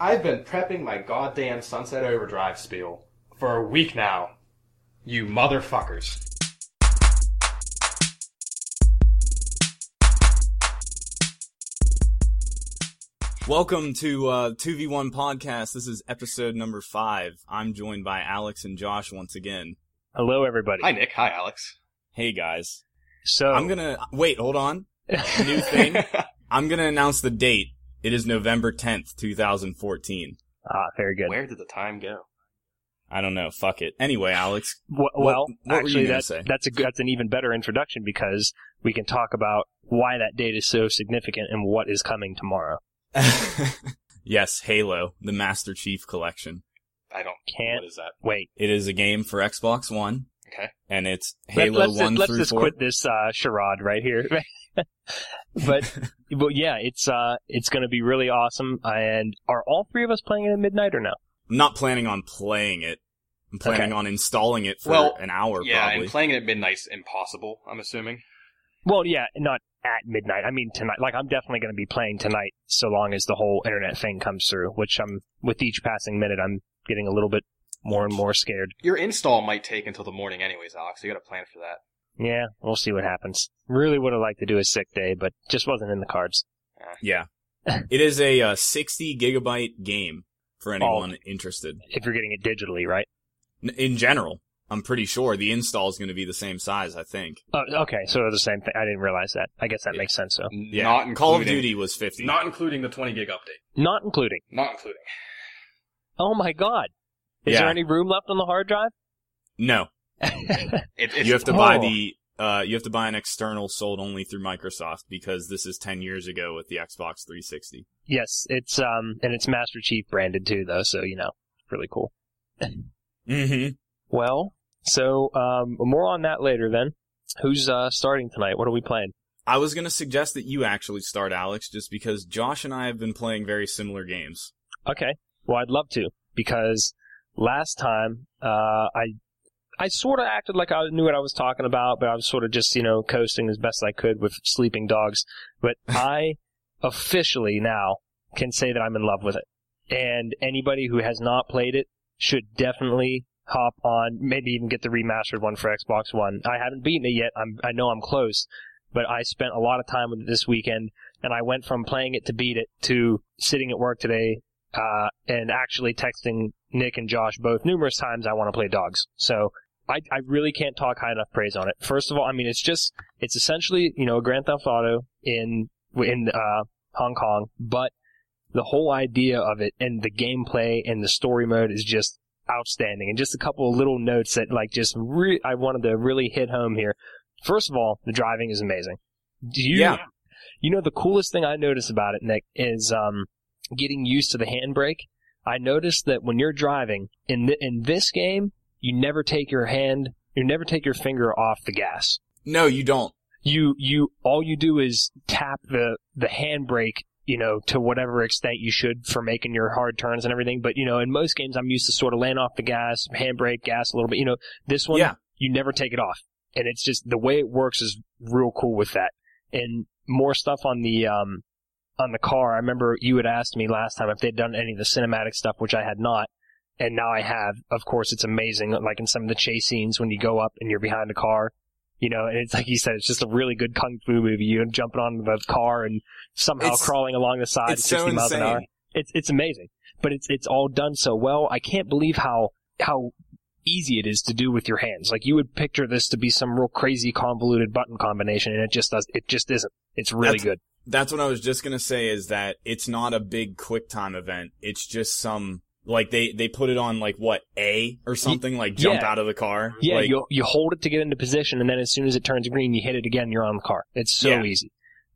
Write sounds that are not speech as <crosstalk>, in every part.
I've been prepping my goddamn Sunset Overdrive spiel for a week now. You motherfuckers. Welcome to uh, 2v1 podcast. This is episode number five. I'm joined by Alex and Josh once again. Hello, everybody. Hi, Nick. Hi, Alex. Hey guys. So I'm gonna wait. Hold on. New thing. <laughs> I'm gonna announce the date. It is November 10th, 2014. ah, very good. Where did the time go? I don't know. Fuck it. Anyway, Alex. Wh- what- well, what actually, you gonna that's say? that's a that's an even better introduction because we can talk about why that date is so significant and what is coming tomorrow. <laughs> yes, Halo, the Master Chief Collection. I don't. Can't What is that? wait. It is a game for Xbox One, Okay. and it's Halo let's just, One let's just Four. quit this uh, charade right here. <laughs> <laughs> but but yeah, it's uh it's going to be really awesome. And are all three of us playing it at midnight or no? I'm not planning on playing it. I'm planning Okay. on installing it for Well, an hour, yeah, probably. and playing it at midnight's impossible. I'm assuming. Well, yeah, not at midnight. I mean tonight. Like I'm definitely going to be playing tonight, so long as the whole internet thing comes through. Which I'm with each passing minute, I'm getting a little bit more and more scared. Your install might take until the morning, anyways, Alex. So you got to plan for that. Yeah, we'll see what happens. Really would have liked to do a sick day, but just wasn't in the cards. Yeah. <laughs> it is a uh, 60 gigabyte game for anyone interested. If you're getting it digitally, right? N- In general, I'm pretty sure the install is going to be the same size, I think. Oh, okay, so they're the same thing. I didn't realize that. I guess that Yeah. makes sense. So, Yeah. Not including, Call of Duty was 50. Not including the 20 gig update. not including. Not including. Oh my God, is Yeah. there any room left on the hard drive? no. <laughs> It, it's, You have to buy Oh. the uh you have to buy an external sold only through Microsoft because this is 10 years ago with the Xbox 360. yes, it's um, and it's Master Chief branded too, though. So you know, really cool. Mhm. Well, so um, more on that later then. Who's uh, starting tonight? What are we playing? I was going to suggest that you actually start Alex just because Josh and I have been playing very similar games. Okay. Well, I'd love to because last time uh, I I sort of acted like I knew what I was talking about, but I was sort of just you know coasting as best I could with sleeping dogs. But <laughs> I officially now can say that I'm in love with it, and anybody who has not played it should definitely hop on, maybe even get the remastered one for Xbox One. I haven't beaten it yet. I'm I know I'm close, but I spent a lot of time with it this weekend, and I went from playing it to beat it to sitting at work today uh, and actually texting Nick and Josh both numerous times I want to play dogs. So I, I really can't talk high enough praise on it. First of all, I mean it's just it's essentially you know a Grand Theft Auto in in uh, Hong Kong, but the whole idea of it and the gameplay and the story mode is just outstanding. And just a couple of little notes that like just re- I wanted to really hit home here. First of all, the driving is amazing. Do you Yeah. you know the coolest thing I noticed about it, Nick, is um getting used to the handbrake. I noticed that when you're driving in th- in this game, you never take your hand, you never take your finger off the gas. No, you don't. You you all you do is tap the the handbrake, you know, to whatever extent you should for making your hard turns and everything. But you know, in most games, I'm used to sort of laying off the gas, handbrake, gas a little bit. You know, this one, Yeah. you never take it off, and it's just the way it works is real cool with that. And more stuff on the um on the car. I remember you had asked me last time if they'd done any of the cinematic stuff, which I had not. And now I have. Of course, it's amazing. Like in some of the chase scenes when you go up and you're behind a car, you know, and it's like you said, it's just a really good kung fu movie. You know, jumping on the car and somehow It's- crawling along the side at It's 60 so miles an hour. It's it's amazing, but it's it's all done so well. I can't believe how how easy it is to do with your hands. Like you would picture this to be some real crazy convoluted button combination, and it just does. It just isn't. It's really That's- good. That's what I was just going to say is that it's not a big quick time event. It's just some like they they put it on like what A or something like jump yeah. out of the car. Yeah, like, you you hold it to get into position, and then as soon as it turns green, you hit it again. You're on the car. It's so Yeah. easy.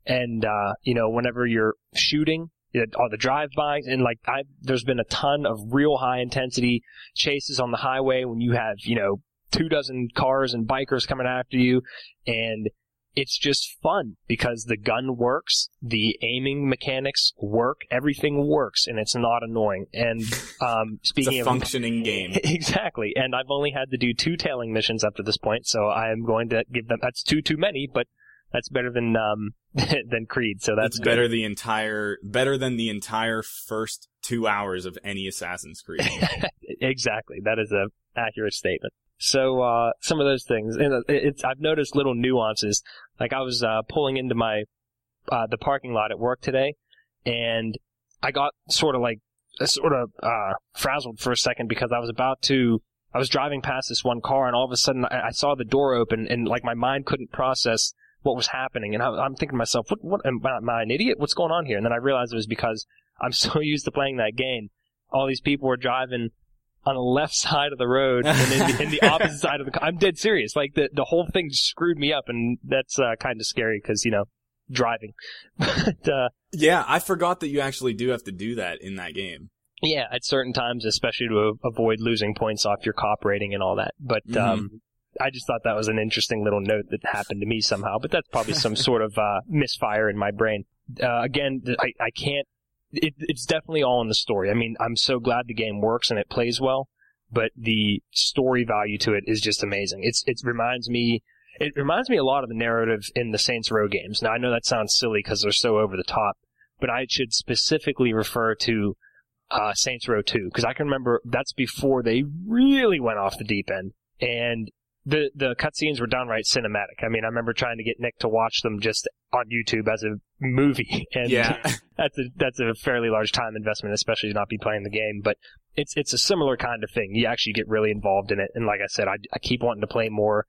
And uh, you know, whenever you're shooting, all the drive-bys, and like I, there's been a ton of real high intensity chases on the highway when you have you know two dozen cars and bikers coming after you, and it's just fun because the gun works, the aiming mechanics work, everything works, and it's not annoying. And <laughs> um, it's speaking a of functioning <laughs> game. Exactly. And I've only had to do two tailing missions up to this point, so I am going to give them, that's two too many, but That's better than um <laughs> than Creed. So that's That's better the entire better than the entire first two hours of any Assassin's Creed. exactly. That is a accurate statement. So uh, some of those things, and it's I've noticed little nuances. Like I was uh, pulling into my uh, the parking lot at work today, and I got sort of like uh, sort of uh, frazzled for a second because I was about to. I was driving past this one car, and all of a sudden I, I saw the door open, and like my mind couldn't process what was happening, and I, I'm thinking to myself, "What? What? Am I, am I an idiot? What's going on here?" And then I realized it was because I'm so <laughs> used to playing that game. All these people were driving on the left <laughs> side of the road and in the, in the opposite side of the. car. I'm dead serious. Like the the whole thing screwed me up, and that's uh, kind of scary because you know driving. <laughs> but uh, yeah, I forgot that you actually do have to do that in that game. yeah, at certain times, especially to a- avoid losing points off your cop rating and all that. But Mhm. um, I just thought that was an interesting little note that happened to me somehow. But that's probably some <laughs> sort of uh, misfire in my brain. Uh, again, th- I, I can't. It, it's definitely all in the story. I mean, I'm so glad the game works and it plays well, but the story value to it is just amazing. It's it reminds me. It reminds me a lot of the narrative in the Saints Row games. Now I know that sounds silly because they're so over the top, but I should specifically refer to uh, Saints Row 2 because I can remember that's before they really went off the deep end and the the cutscenes were downright cinematic. I mean, I remember trying to get Nick to watch them just on YouTube as a movie, <laughs> and Yeah. <laughs> that's a that's a fairly large time investment, especially to not be playing the game. But it's it's a similar kind of thing. You actually get really involved in it, and like I said, I, I keep wanting to play more,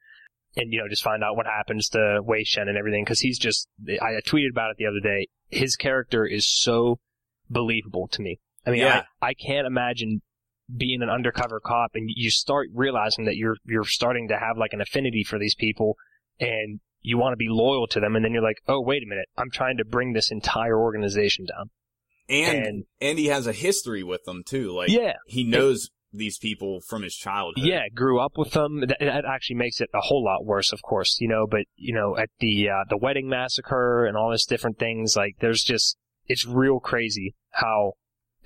and you know just find out what happens to Wei Shen and everything because he's just I tweeted about it the other day. His character is so believable to me. I mean, Yeah. I, I can't imagine being an undercover cop and you start realizing that you're you're starting to have like an affinity for these people and you want to be loyal to them and then you're like, "Oh, wait a minute. I'm trying to bring this entire organization down." And And and he has a history with them too. Like yeah, he knows these people from his childhood. yeah, grew up with them. That, that actually makes it a whole lot worse, of course, you know, but you know, at the uh, the wedding massacre and all this different things, like there's just it's real crazy how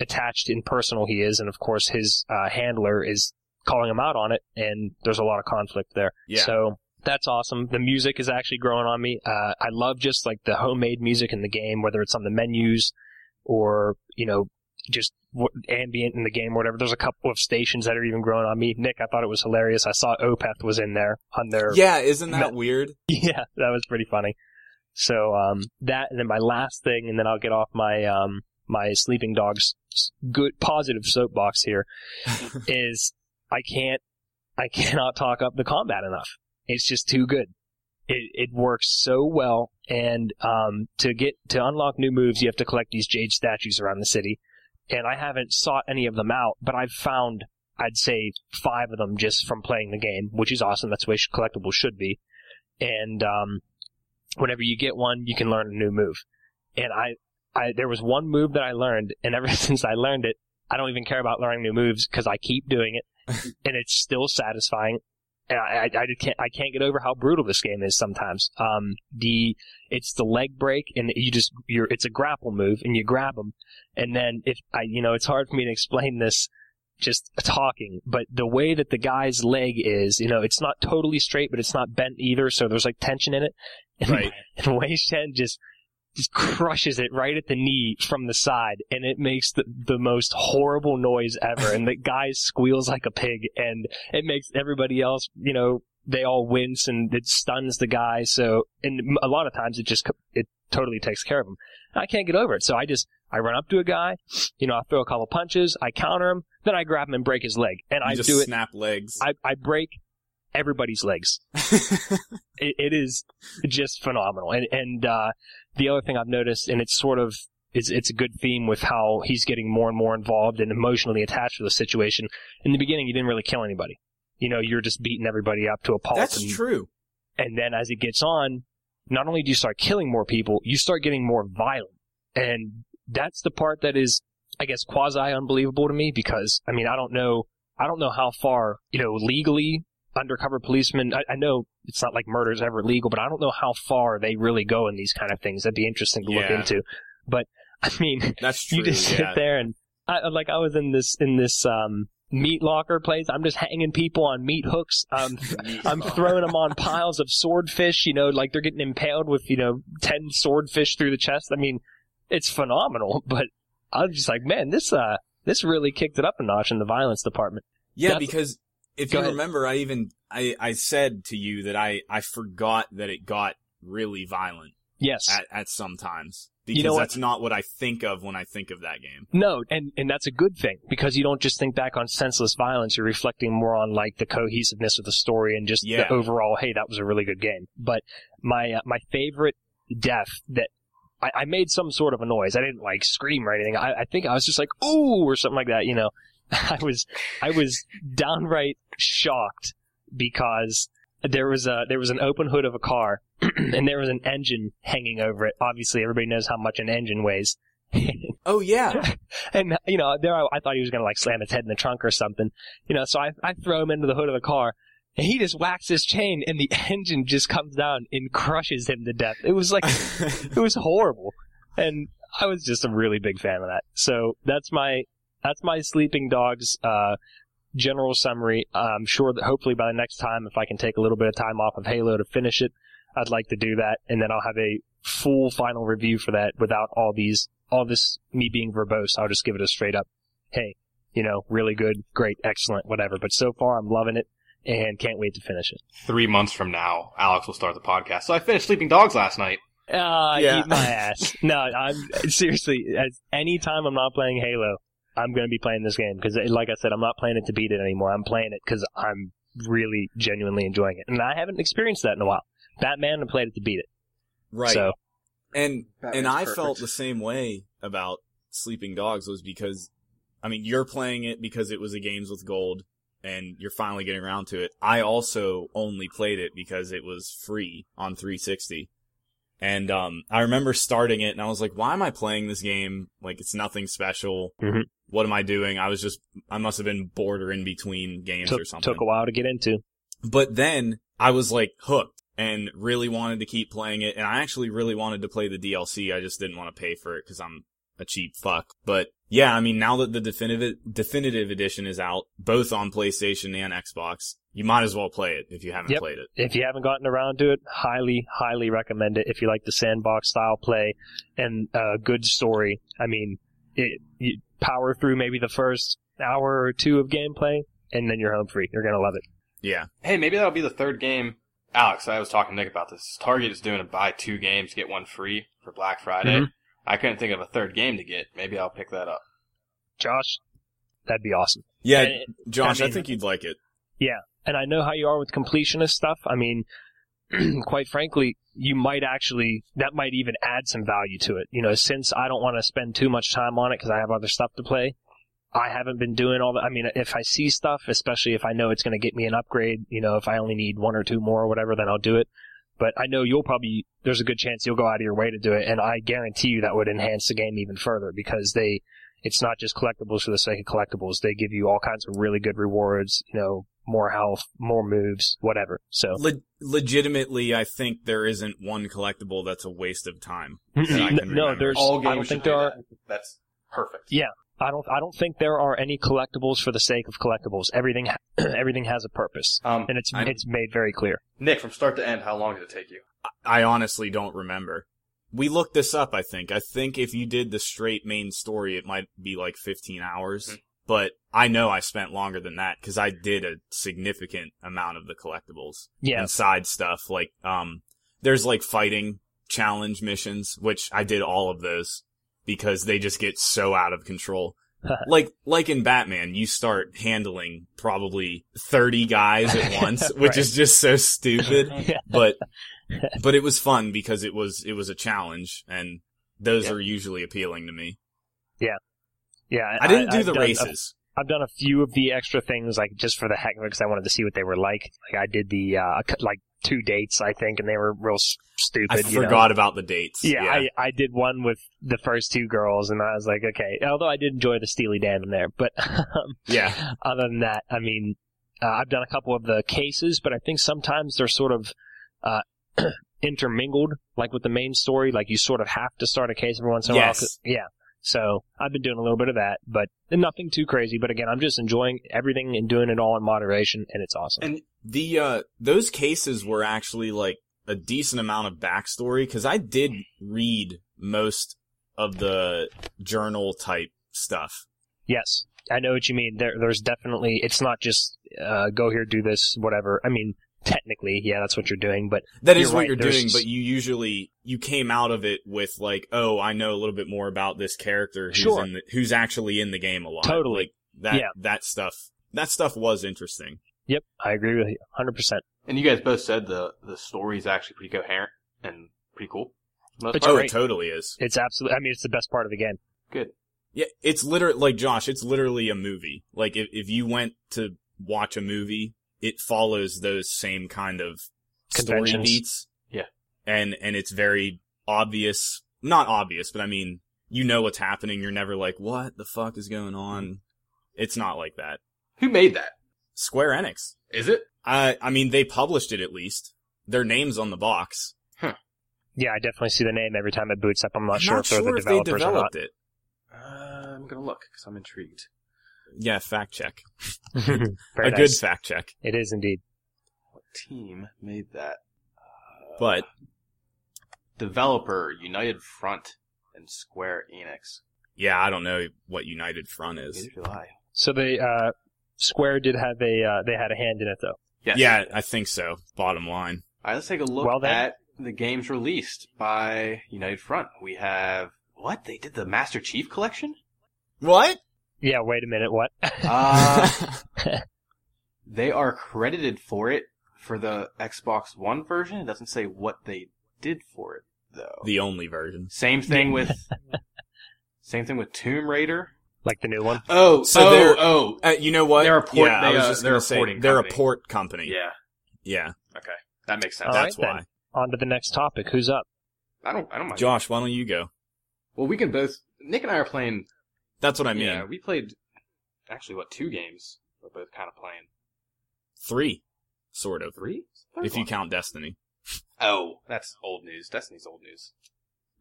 attached and personal he is and of course his uh, handler is calling him out on it and there's a lot of conflict there. Yeah. So that's awesome. The music is actually growing on me. Uh, I love just like the homemade music in the game, whether it's on the menus or, you know, just w- ambient in the game or whatever. There's a couple of stations that are even growing on me. Nick, I thought it was hilarious. I saw Opeth was in there on their, Yeah, isn't that Me- weird? <laughs> yeah, that was pretty funny. So, um, that, and then my last thing, and then I'll get off my, um, my sleeping dog's good, positive soapbox here, <laughs> is I can't, I cannot talk up the combat enough. It's just too good. It, it works so well, and, um, to get, to unlock new moves, you have to collect these jade statues around the city, and I haven't sought any of them out, but I've found, I'd say, five of them just from playing the game, which is awesome. That's the way collectibles should be. And, um, whenever you get one, you can learn a new move. And I, I, there was one move that I learned, and <laughs> ever since I learned it, I don't even care about learning new moves because I keep doing it, <laughs> and it's still satisfying. I, I, I just can't, I can't get over how brutal this game is sometimes. Um, the, it's the leg break, and you just, you're, it's a grapple move, and you grab them, and then if I, you know, it's hard for me to explain this just talking, but the way that the guy's leg is, you know, it's not totally straight, but it's not bent either, so there's like tension in it. And, Right. <laughs> and Wei Shen just crushes it right at the knee from the side, and it makes the the most horrible noise ever. and the <laughs> guy squeals like a pig, and it makes everybody else, you know, they all wince, and it stuns the guy. So, and a lot of times it just it totally takes care of him. I can't get over it, so I just I run up to a guy, you know, I throw a couple punches, I counter him, then I grab him and break his leg, and You I just do it. snap legs. I, I break everybody's legs. <laughs> it, it is just phenomenal. And and uh, the other thing I've noticed, and it's sort of it's it's a good theme with how he's getting more and more involved and emotionally attached to the situation. In the beginning, you didn't really kill anybody. You know, you're just beating everybody up to a pulp. That's and, true. and then as it gets on, not only do you start killing more people, you start getting more violent. And that's the part that is, I guess, quasi unbelievable to me because, I mean, I don't know, I don't know how far, you know, legally undercover policemen, I, I know it's not like murder is ever legal, but I don't know how far they really go in these kind of things. That'd be interesting to look into. But, <laughs> I mean, That's true. you just yeah. sit there and I, like I was in this in this um meat locker place. I'm just hanging people on meat hooks. Um, I'm <laughs> <laughs> throwing them on piles of swordfish. You know, like they're getting impaled with you know ten swordfish through the chest. I mean, it's phenomenal. But I'm just like, man, this uh, this really kicked it up a notch in the violence department. Yeah, That's- because if Go you ahead. remember, I even I I said to you that I I forgot that it got really violent Yes. at at some times because You know that's not what I think of when I think of that game. No, and and that's a good thing because you don't just think back on senseless violence. You're reflecting more on like the cohesiveness of the story and just Yeah. the overall. Hey, that was a really good game. But my uh, my favorite death that I, I made some sort of a noise. I didn't like scream or anything. I, I think I was just like ooh or something like that. You know, <laughs> I was I was downright shocked because there was a there was an open hood of a car <clears throat> and there was an engine hanging over it. Obviously, everybody knows how much an engine weighs. <laughs> Oh yeah, And you know, there I, I thought he was gonna like slam his head in the trunk or something. You know, so I I throw him into the hood of the car, and he just whacks his chain, and the <laughs> engine just comes down and crushes him to death. It was like <laughs> it was horrible, and I was just a really big fan of that. So that's my that's my Sleeping Dogs uh, general summary. I'm sure that hopefully by the next time, if I can take a little bit of time off of Halo to finish it, I'd like to do that, and then I'll have a full final review for that without all these all this me being verbose. I'll just give it a straight up, hey, you know, really good, great, excellent, whatever. But so far, I'm loving it and can't wait to finish it. Three months from now, Alex will start the podcast. So I finished Sleeping Dogs last night. Uh, Yeah. eat my ass. No, I'm seriously. As any time I'm not playing Halo, I'm going to be playing this game because, like I said, I'm not playing it to beat it anymore. I'm playing it because I'm really genuinely enjoying it, and I haven't experienced that in a while. Batman, I played it to beat it. right. So and Batman's and I perfect. felt the same way about Sleeping Dogs was because, I mean, you're playing it because it was a Games with Gold, and you're finally getting around to it. I also only played it because it was free on 360. And um, I remember starting it, and I was like, "Why am I playing this game? Like, it's nothing special. Mhm. What am I doing?" I was just, I must have been bored or in between games took or something. took a while to get into. But then I was like hooked and really wanted to keep playing it. And I actually really wanted to play the DLC. I just didn't want to pay for it because I'm a cheap fuck. But yeah, I mean, now that the definitive, definitive edition is out, both on PlayStation and Xbox, you might as well play it if you haven't Yep. played it. If you haven't gotten around to it, highly, highly recommend it. If you like the sandbox style play and a good story, I mean, it, you power through maybe the first hour or two of gameplay, and then you're home free. You're gonna love it. Yeah. Hey, maybe that'll be the third game. Alex, I was talking to Nick about this. Target is doing a buy two games, get one free for Black Friday. Mhm. I couldn't think of a third game to get. Maybe I'll pick that up. Josh, that'd be awesome. Yeah, And- Josh, I I, think you'd like it. Yeah, and I know how you are with completionist stuff. I mean, <clears throat> quite frankly, you might actually, that might even add some value to it. You know, since I don't want to spend too much time on it because I have other stuff to play, I haven't been doing all that. I mean, if I see stuff, especially if I know it's going to get me an upgrade, you know, if I only need one or two more or whatever, then I'll do it. But I know you'll probably, there's a good chance you'll go out of your way to do it. And I guarantee you that would enhance the game even further because they, it's not just collectibles for the sake of collectibles. They give you all kinds of really good rewards, you know, more health, more moves, whatever. So, Le- legitimately, I think there isn't one collectible that's a waste of time. that I can no, remember. there's, All I games don't think do there are, that. That's perfect. Yeah. I don't, I don't think there are any collectibles for the sake of collectibles. Everything, ha- <clears throat> everything has a purpose. Um, And it's, I- it's made very clear. Nick, from start to end, how long did it take you? I honestly don't remember. We looked this up, I think. I think if you did the straight main story, it might be like 15 hours. Mhm. But I know I spent longer than that because I did a significant amount of the collectibles Yeah. and side stuff. Like, um, there's like fighting challenge missions, which I did all of those because they just get so out of control. <laughs> like, like in Batman, you start handling probably 30 guys at <laughs> once, which Right. is just so stupid <laughs> Yeah. but <laughs> but it was fun because it was it was a challenge and those Yeah. are usually appealing to me. Yeah. Yeah. I didn't do I've the done a- races. I've done a few of the extra things, like just for the heck of it, because I wanted to see what they were like. Like I did the uh, like two dates, I think, and they were real stupid. I you know? forgot about the dates. Yeah, I, I did one with the first two girls, and I was like, okay. Although I did enjoy the Steely Dan in there, but <laughs> um, yeah. other than that, I mean, uh, I've done a couple of the cases, but I think sometimes they're sort of uh, <clears throat> intermingled, like with the main story. Like you sort of have to start a case every once in a while. Yes. 'cause- Yeah. So I've been doing a little bit of that, but nothing too crazy. But again, I'm just enjoying everything and doing it all in moderation, and it's awesome. And the uh those cases were actually like a decent amount of backstory because I did read most of the journal type stuff. yes, I know what you mean. There, there's definitely. It's not just uh, go here, do this, whatever. I mean, technically, yeah, that's what you're doing, but That is You're what right, you're there's- doing, but you usually you came out of it with like, oh, I know a little bit more about this character who's Sure. in the, who's actually in the game a lot. Totally. Like that Yeah. that stuff that stuff was interesting. yep, I agree with you, hundred percent. And you guys both said the the story's actually pretty coherent and pretty cool. most oh, great. it totally is. It's absolutely. I mean, it's the best part of the game. Good. Yeah, it's literally like Josh. It's literally a movie. Like if if you went to watch a movie, it follows those same kind of story beats. Yeah. and and it's very obvious. Not obvious, but I mean, you know what's happening. You're never like, what the fuck is going on? It's not like that. Who made that? Square Enix. Is it? I I mean, they published it at least. Their name's on the box. Huh. Yeah, I definitely see the name every time it boots up. I'm not I'm sure not if they're sure the if they developers or not. developed it. Uh, I'm gonna look because I'm intrigued. Yeah, fact check. <laughs> <laughs> A good nice. fact check. It is indeed. What team made that? Uh, But developer United Front and Square Enix. yeah, I don't know what United Front is. Neither. So they uh, Square did have a uh, they had a hand in it though. Yes. Yeah, I think so. Bottom line. All right, let's take a look Well then. at the games released by United Front. We have what they did the Master Chief Collection. What? Yeah, wait a minute, what? <laughs> Uh, <laughs> they are credited for it for the Xbox One version. It doesn't say what they did for it though. the only version. same thing with <laughs> same thing with Tomb Raider. like the new one? Oh, So oh, they're- oh, Uh, you know what? They're a port- yeah, I they, was uh, just they're a say porting they're company. a port company. yeah. Yeah. Okay, that makes sense. All That's right, why. then. On to the next topic. Who's up? I don't, I don't mind. Josh, why don't you go? Well, we can both. Nick and I are playing. That's what I mean. Yeah, we played actually what two games we're both kind of playing. Three, sort of. Three, Third If you count Destiny. Oh, that's old news. Destiny's old news.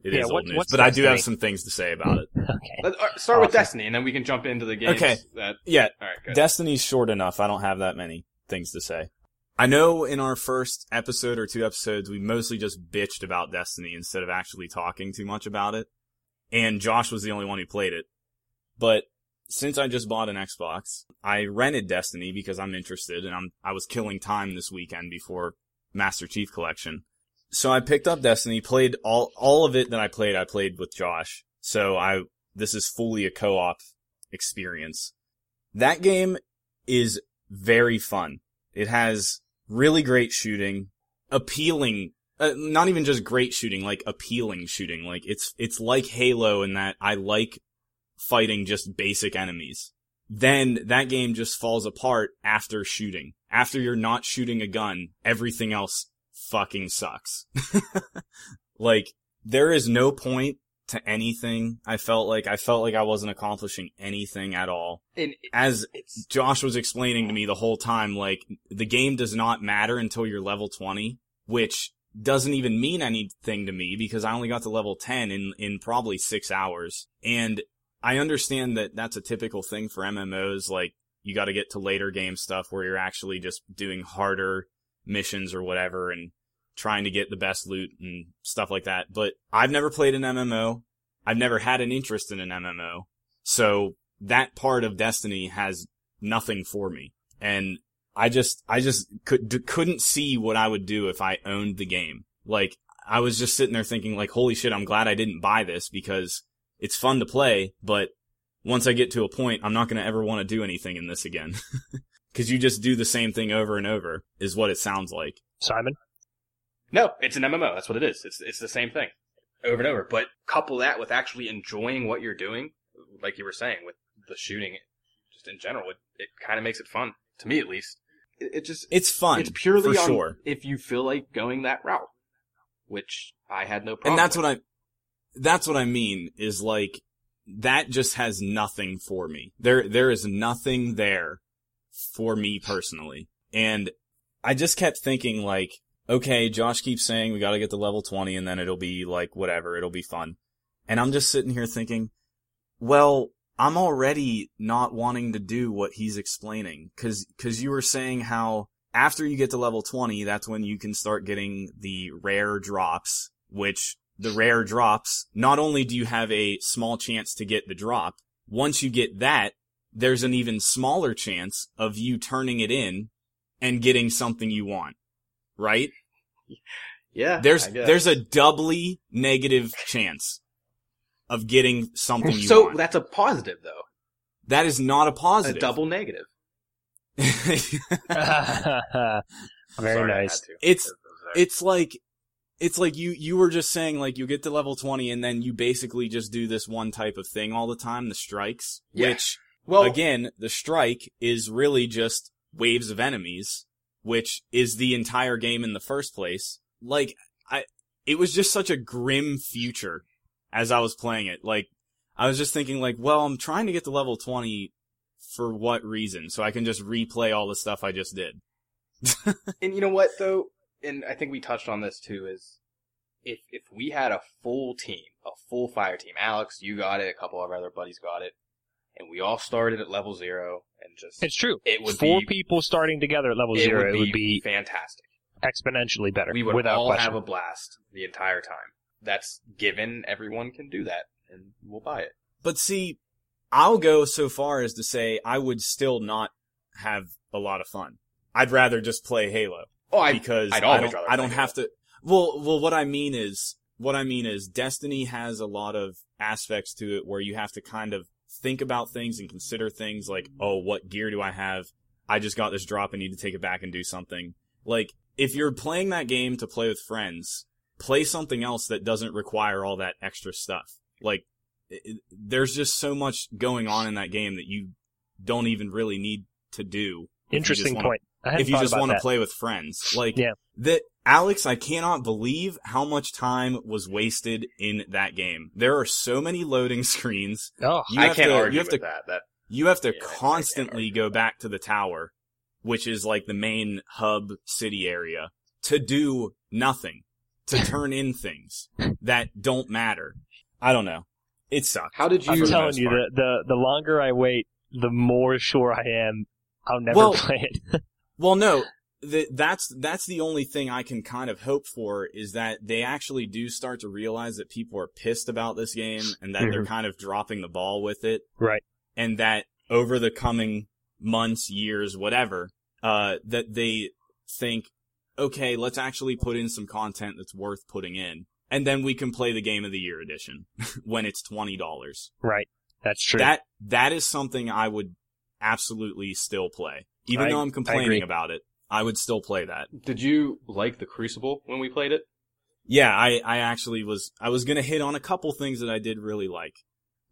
It is Yeah, old what- news. what's But I do have some things to say about it. <laughs> Okay. Let, uh, start with Destiny, and then we can jump into the games. Okay. That, Yeah, all right. Good. Destiny's short enough. I don't have that many things to say. I know in our first episode or two episodes, we mostly just bitched about Destiny instead of actually talking too much about it. And Josh was the only one who played it. But since I just bought an Xbox, I rented Destiny because I'm interested and I'm, I was killing time this weekend before Master Chief Collection. So I picked up Destiny, played all, all of it that I played, I played with Josh. So I, this is fully a co-op experience. That game is very fun. It has really great shooting, appealing, uh, not even just great shooting, like appealing shooting. Like it's, it's like Halo in that I like fighting just basic enemies. Then that game just falls apart after shooting. After you're not shooting a gun, everything else fucking sucks. <laughs> like there is no point to anything. I felt like I felt like I wasn't accomplishing anything at all. And As Josh was explaining to me the whole time, like, the game does not matter until you're level 20, which doesn't even mean anything to me because I only got to level 10 in, in probably six hours. And I understand that that's a typical thing for MMOs, like, you gotta get to later game stuff where you're actually just doing harder missions or whatever and trying to get the best loot and stuff like that. But I've never played an MMO. I've never had an interest in an MMO. So that part of Destiny has nothing for me. And I just, I just could, d- couldn't see what I would do if I owned the game. Like, I was just sitting there thinking like, holy shit, I'm glad I didn't buy this because it's fun to play, but once I get to a point, I'm not going to ever want to do anything in this again. <laughs> Cause you just do the same thing over and over is what it sounds like. Simon? no, it's an MMO. That's what it is. It's it's the same thing over and over. But couple that with actually enjoying what you're doing, like you were saying with the shooting, just in general, it, it kind of makes it fun to me at least. It, it just It's fun. it's purely for on sure. if you feel like going that route, which I had no problem. and that's with. what I, that's what I mean is like, that just has nothing for me. There, there is nothing there for me personally. And I just kept thinking like, okay, Josh keeps saying we gotta get to level 20 and then it'll be like whatever, it'll be fun. And I'm just sitting here thinking, Well, I'm already not wanting to do what he's explaining cuz cuz you were saying how after you get to level 20, that's when you can start getting the rare drops, which the rare drops, not only do you have a small chance to get the drop, once you get that, there's an even smaller chance of you turning it in and getting something you want. Right? Yeah. There's I guess. there's a doubly negative chance of getting something you so want. that's a positive though. that is not a A positive. double negative. <laughs> <laughs> Very Sorry, nice. It's- It was there. it's like it's like you you were just saying like you get to level 20 and then you basically just do this one type of thing all the time the strikes Yeah. which well again the strike is really just waves of enemies which is the entire game in the first place. Like i it was just such a grim future as i was playing it. Like i was just thinking like well i'm trying to get to level 20 for what reason? So i can just replay all the stuff i just did. <laughs> And you know what though, and I think we touched on this too, is if if we had a full team, a full fire team, Alex, you got it, a couple of our other buddies got it, and we all started at level zero and just It's true. it would Four be people starting together at level it zero, would it would be fantastic. exponentially better. We would without all question. have a blast the entire time. That's given everyone can do that, and we'll buy it. But see, I'll go so far as to say I would still not have a lot of fun. I'd rather just play Halo Oh, I because I'd I don't, rather I don't have to. Well, well, what I mean is, what I mean is, Destiny has a lot of aspects to it where you have to kind of think about things and consider things like, oh, what gear do I have? I just got this drop. I need to take it back and do something. Like, if you're playing that game to play with friends, play something else that doesn't require all that extra stuff. Like, it, it- there's just so much going on in that game that you don't even really need to do. if you just Interesting point. I hadn't If you just want to play with friends. Like, Yeah. that, Alex, I cannot believe how much time was wasted in that game. There are so many loading <laughs> screens. Oh, You I have can't to, argue you have with to that. That you have to Yeah, constantly go back to the tower, which is like the main hub city area, to do nothing, to <laughs> turn in things that don't matter. I don't know. It sucks. how did you? I'm telling you, part. the, the the longer I wait, the more <laughs> sure I am I'll never Well- play it. Well, no, th- that's that's the only thing I can kind of hope for is that they actually do start to realize that people are pissed about this game and that they're Mhm. kind of dropping the ball with it, right. and that over the coming months, years, whatever, uh, that they think, okay, let's actually put in some content that's worth putting in, and then we can play the Game of the Year edition <laughs> when it's twenty dollars. Right. That's true. That that is something I would absolutely still play, even I- though I'm complaining about it. I would still play that. Did you like the Crucible when we played it? Yeah, I, I actually was, I was gonna hit on a couple things that I did really like.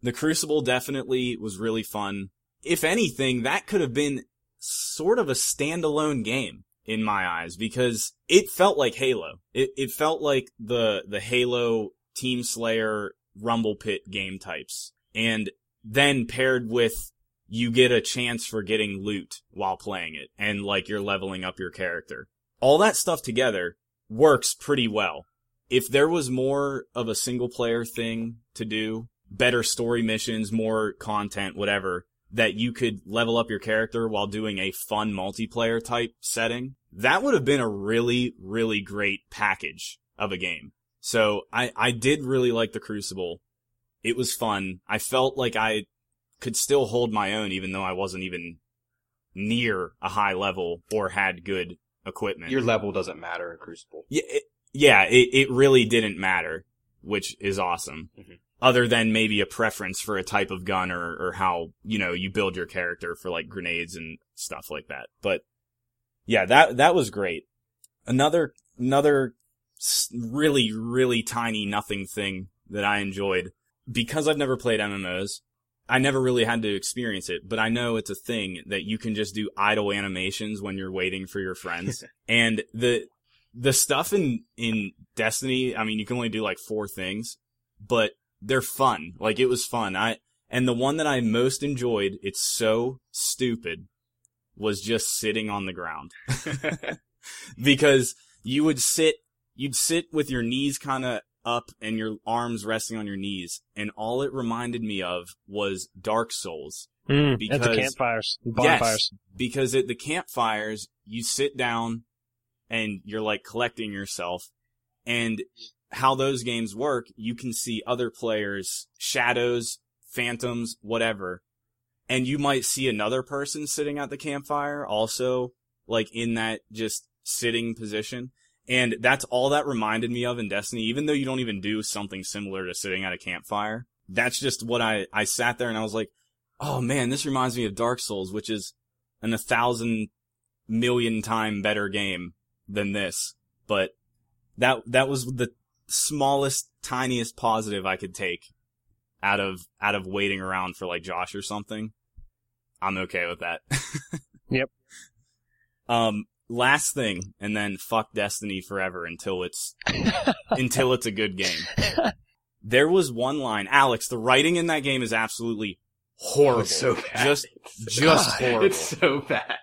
The Crucible definitely was really fun. If anything, that could have been sort of a standalone game in my eyes because it felt like Halo. It, it felt like the, the Halo Team Slayer Rumble Pit game types. And then paired with you get a chance for getting loot while playing it and like you're leveling up your character. All that stuff together works pretty well if there was more of a single player thing to do, better story missions, more content, whatever, that you could level up your character while doing a fun multiplayer type setting, that would have been a really, really great package of a game. So I, I did really like the Crucible. It was fun. I felt like I could still hold my own even though I wasn't even near a high level or had good equipment. Your level doesn't matter in Crucible. Yeah, it, yeah, it, it really didn't matter, which is awesome. Mhm. Other than maybe a preference for a type of gun or, or how, you know, you build your character for like grenades and stuff like that. But yeah, that, that was great. Another, another really, really tiny nothing thing that I enjoyed because I've never played MMOs. I never really had to experience it, but I know it's a thing that you can just do idle animations when you're waiting for your friends. <laughs> and the, the stuff in, in Destiny, I mean, you can only do like four things, but they're fun. Like it was fun. I, and the one that I most enjoyed, it's so stupid, was just sitting on the ground. <laughs> <laughs> because you would sit, you'd sit with your knees kind of up and your arms resting on your knees, and all it reminded me of was Dark Souls. Mm, at the campfires, bonfires. Because at the campfires, you sit down and you're like collecting yourself, and how those games work, you can see other players, shadows, phantoms, whatever, and you might see another person sitting at the campfire also, like in that just sitting position. And that's all that reminded me of in Destiny, even though you don't even do something similar to sitting at a campfire. That's just what I, I sat there and I was like, oh man, this reminds me of Dark Souls, which is an a thousand million time better game than this. But that, that was the smallest, tiniest positive I could take out of, out of waiting around for like Josh or something. I'm okay with that. <laughs> Yep. Um, last thing, and then fuck Destiny forever until it's, <laughs> until it's a good game. There was one line, Alex, the writing in that game is absolutely horrible. It's so bad. Just, <laughs> It's- just horrible. It's so bad.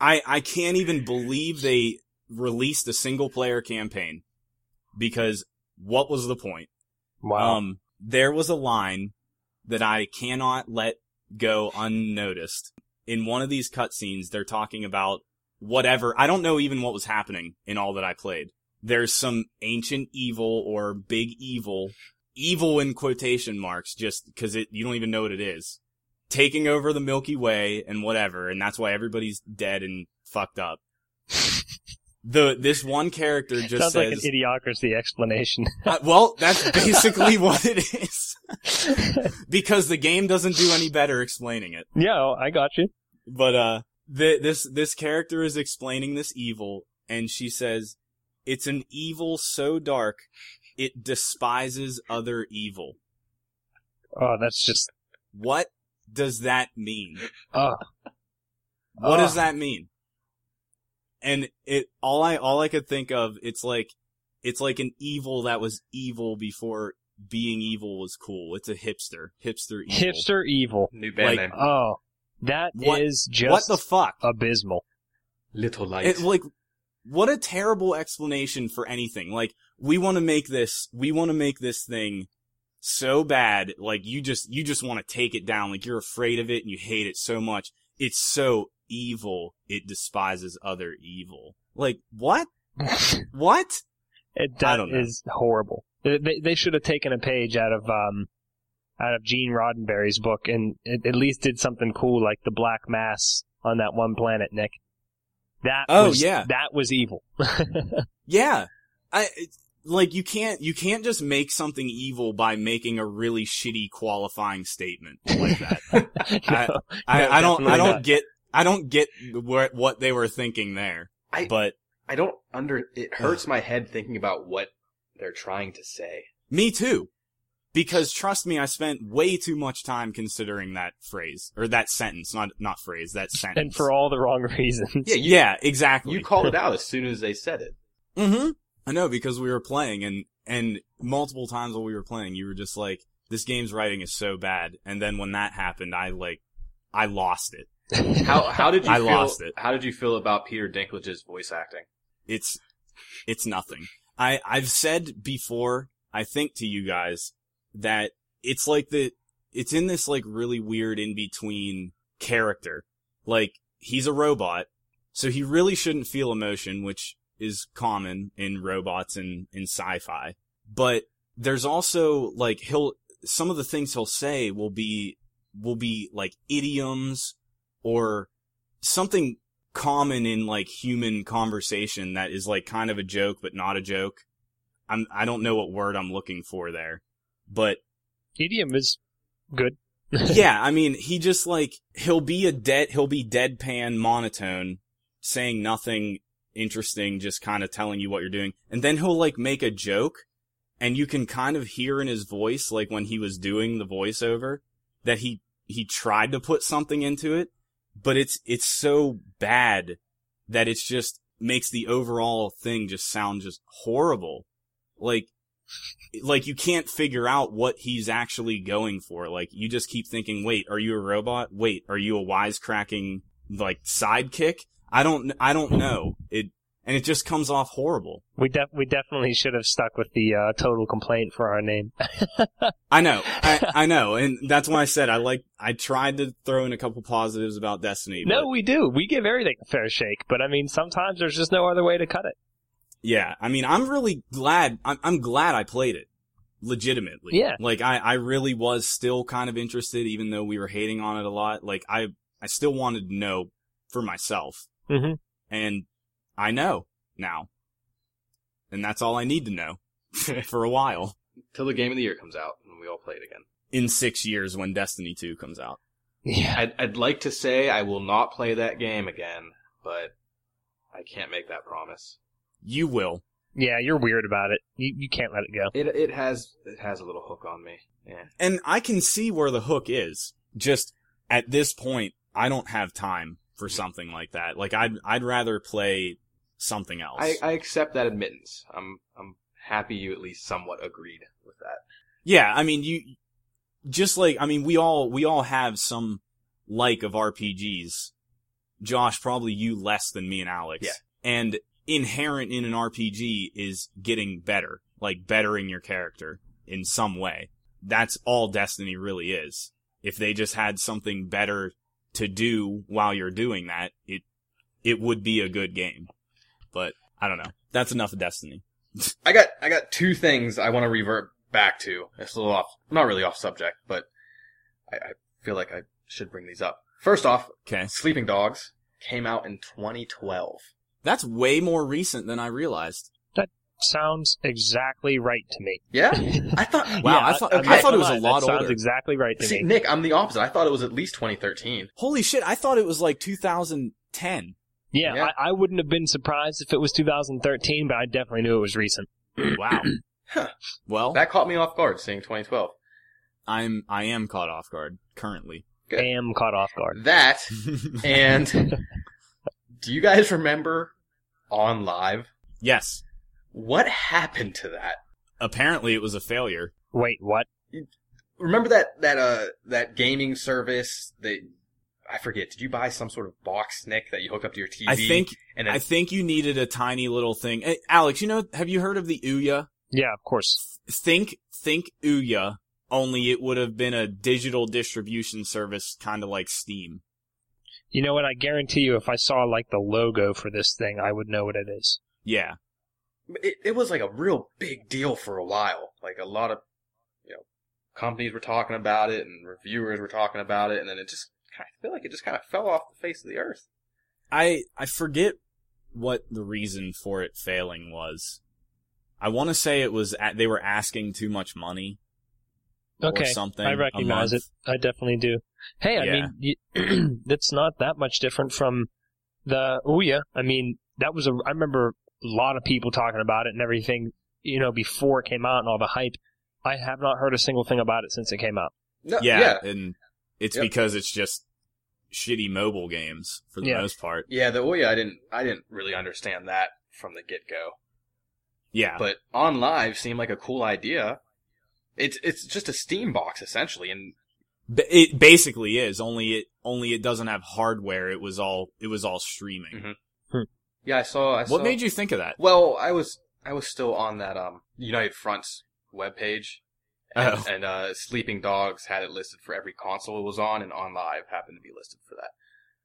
I, I can't even believe they released a single player campaign because what was the point? Wow. Um, there was a line that I cannot let go unnoticed. In one of these cutscenes, they're talking about whatever. I don't know even what was happening in all that I played. There's some ancient evil or big evil, evil in quotation marks, just cause it, you don't even know what it is, taking over the Milky Way and whatever, and that's why everybody's dead and fucked up. <laughs> The, this one character just Sounds says, like an idiocracy explanation. <laughs> uh, well, that's <laughs> basically what it is. because the game doesn't do any better explaining it. yeah, I got you. But uh the, this this character is explaining this evil and she says it's an evil so dark it despises other evil. Oh, that's just. What does that mean? Oh, What does Ah. that mean? And it all I all I could think of it's like it's like an evil that was evil before being evil was cool. It's a hipster, hipster evil. hipster evil. New band Like- name. Oh, that is What- just what the fuck? abysmal. Little light. It, like, what a terrible explanation for anything. Like, we want to make this, we want to make this thing so bad. Like, you just, you just want to take it down. Like, you're afraid of it and you hate it so much. It's so evil. It despises other evil. Like, what? <laughs> What? It, I don't know. is horrible. They, they, they should have taken a page out of um out of Gene Roddenberry's book and it, at least did something cool like the Black Mass on that one planet, Nick. That Oh, was, yeah. that was evil. <laughs> Yeah. I, like, you can't, you can't just make something evil by making a really shitty qualifying statement like that. I- <laughs> No, I, No, I don't, I don't not. get, I don't get what, what they were thinking there. I- but I don't under. It hurts my head thinking about what they're trying to say. me too. Because trust me, I spent way too much time considering that phrase or that sentence, not not phrase, that sentence. and for all the wrong reasons. Yeah, you, yeah, exactly. you called it out as soon as they said it. Mm-hmm. I know because we were playing and and multiple times while we were playing, you were just like, "This game's writing is so bad," and then when that happened, I like, I lost it. <laughs> How how did you I feel? lost it. How did you feel about Peter Dinklage's voice acting? It's it's nothing. I I've said before, I think to you guys that it's like the it's in this like really weird in between character. Like he's a robot, so he really shouldn't feel emotion, which is common in robots and in sci-fi. But there's also like he'll some of the things he'll say will be will be like idioms or something common in like human conversation that is like kind of a joke but not a joke. I'm I don't know what word I'm looking for there. But Idiom is good. <laughs> yeah, I mean, he just like he'll be a dead he'll be deadpan monotone saying nothing interesting just kind of telling you what you're doing. And then he'll like make a joke and you can kind of hear in his voice like when he was doing the voiceover that he he tried to put something into it, but it's it's so bad that it's just makes the overall thing just sound just horrible. Like like you can't figure out what he's actually going for. Like you just keep thinking, wait, are you a robot? Wait, are you a wisecracking like sidekick? I don't I don't know. It and it just comes off horrible. We def- we definitely should have stuck with the uh, total complaint for our name. <laughs> I know, I, I know, and that's why I said I like. I tried to throw in a couple positives about Destiny. no, we do. We give everything a fair shake, but I mean, sometimes there's just no other way to cut it. Yeah, I mean, I'm really glad. I'm, I'm glad I played it, legitimately. Yeah. like I, I really was still kind of interested, even though we were hating on it a lot. Like I, I still wanted to know for myself, hmm and I know now, and that's all I need to know <laughs> for a while. Till the game of the year comes out and we all play it again. In six years, when Destiny Two comes out. Yeah. I'd, I'd like to say I will not play that game again, but I can't make that promise. You will. Yeah, you're weird about it. You you can't let it go. It it has it has a little hook on me. Yeah. And I can see where the hook is. Just at this point, I don't have time for something like that. Like I'd I'd rather play something else. I, I accept that admittance. I'm I'm happy you at least somewhat agreed with that. yeah, I mean you just like I mean we all we all have some like of RPGs. Josh, probably you less than me and Alex. Yeah. And inherent in an RPG is getting better, like bettering your character in some way. That's all Destiny really is. If they just had something better to do while you're doing that, it it would be a good game. But I don't know. That's enough of Destiny. <laughs> I got I got two things I want to revert back to. It's a little off, not really off subject, but I, I feel like I should bring these up. First off, Okay. Sleeping Dogs came out in 2012. That's way more recent than I realized. That sounds exactly right to me. Yeah, <laughs> I thought. Wow, Yeah, I thought- I'm I thought it was a lie, lot that Sounds older. exactly right to See, me. Nick, I'm the opposite. I thought it was at least 2013. Holy shit, I thought it was like 2010. Yeah, Yeah. I, I wouldn't have been surprised if it was 2013, but I definitely knew it was recent. Wow. <clears throat> Huh. Well, That caught me off guard, seeing 2012. I'm I am caught off guard currently. Good. I am caught off guard. That <laughs> and <laughs> do you guys remember OnLive yes. what happened to that? Apparently it was a failure. Wait, what? Remember that that uh that gaming service that I forget. Did you buy some sort of box Nick that you hook up to your TV? I think and then I think you needed a tiny little thing. Hey, Alex, you know have you heard of the Ouya? Yeah, of course. Think think Ouya, only it would have been a digital distribution service kind of like Steam. You know what? I guarantee you, if I saw like the logo for this thing, I would know what it is. Yeah. it, it was like a real big deal for a while. Like a lot of you know companies were talking about it and reviewers were talking about it, and then it just kind of I feel like it just kind of fell off the face of the earth. I I forget what the reason for it failing was. I want to say it was at, they were asking too much money Okay, or something. I a recognize it. month. I definitely do. Hey, I Yeah. mean, <clears throat> you, it's not that much different from the oh, Ouya. I mean, that was a. I remember a lot of people talking about it and everything. You know, before it came out and all the hype. I have not heard a single thing about it since it came out. No, Yeah, yeah, and it's Yep. because it's just shitty mobile games for the Yeah. most part. yeah. The oh, Ouya, I didn't I didn't really understand that from the get go. Yeah. But OnLive seemed like a cool idea. It's it's just a Steam box essentially, and it basically is only it only it doesn't have hardware. It was all it was all streaming. Mhm. yeah, I saw. I saw What made you think of that? Well, I was I was still on that um United Front's webpage. And, Oh. and uh Sleeping Dogs had it listed for every console it was on and OnLive happened to be listed for that.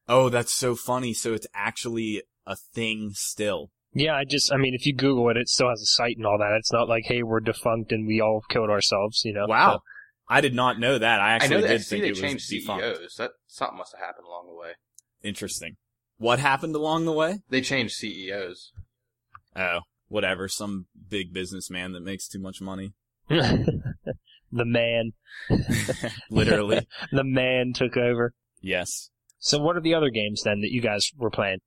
Oh, that's so funny. So it's actually a thing still. Yeah, I just. I mean, if you Google it, it still has a site and all that. It's not like, hey, we're defunct and we all killed ourselves. You know. Wow. I did not know that. I I actually know that did FC think they it was changed defunct. CEOs. That something must have happened along the way. Interesting. What happened along the way? They changed CEOs. Oh, whatever. Some big businessman that makes too much money. <laughs> <laughs> The man, <laughs> Literally. the man took over. yes. So, what are the other games then that you guys were playing?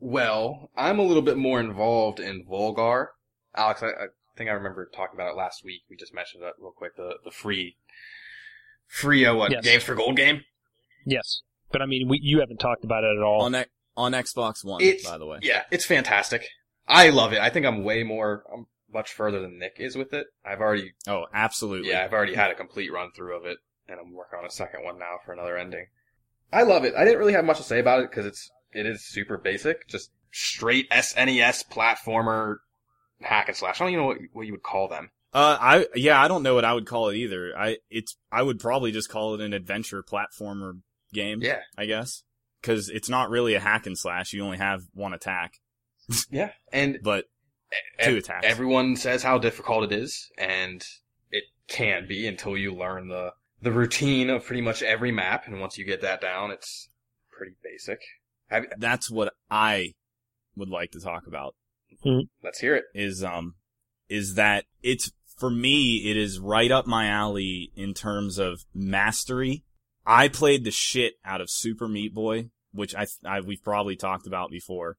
Well, I'm a little bit more involved in Volgarr. Alex, I, I think I remember talking about it last week. We just mentioned it real quick. The the free, free uh, what Yes. games for gold game? Yes, but I mean, we, you haven't talked about it at all. On on Xbox One, It's- by the way. Yeah, it's fantastic. I love it. I think I'm way more, I'm much further than Nick is with it. I've already, Oh, absolutely. yeah, I've already had a complete run through of it, and I'm working on a second one now for another ending. I love it. I didn't really have much to say about it because it's, it is super basic. Just straight SNES platformer hack and slash. I don't even know what, what you would call them. Uh, I yeah, I don't know what I would call it either. I it's I would probably just call it an adventure platformer game. Yeah. I guess because it's not really a hack and slash. You only have one attack, <laughs> Yeah. And but e- two attacks. everyone says how difficult it is, and it can be until you learn the the routine of pretty much every map. And once you get that down, it's pretty basic. Have, that's what I would like to talk about. let's hear it. Is um is that it's for me it is right up my alley in terms of mastery. I played the shit out of Super Meat Boy, which I, I we've probably talked about before.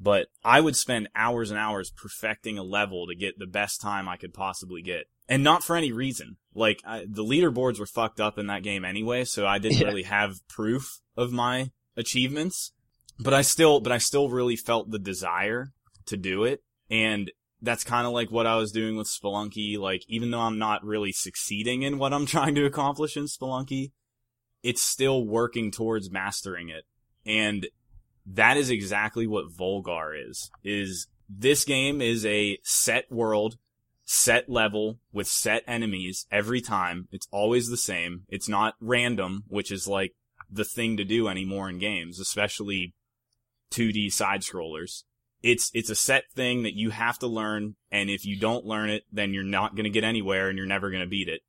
But I would spend hours and hours perfecting a level to get the best time I could possibly get. And not for any reason. Like, I, the leaderboards were fucked up in that game anyway, so I didn't Yeah. really have proof of my achievements. But I still, but I still really felt the desire to do it. And that's kind of like what I was doing with Spelunky. Like, even though I'm not really succeeding in what I'm <laughs> trying to accomplish in Spelunky, it's still working towards mastering it. And that is exactly what Volgarr is. Is this game is a set world, set level with set enemies every time. It's always the same. It's not random, which is like the thing to do anymore in games, especially 2D side scrollers. It's, it's a set thing that you have to learn. And if you don't learn it, then you're not going to get anywhere and you're never going to beat it,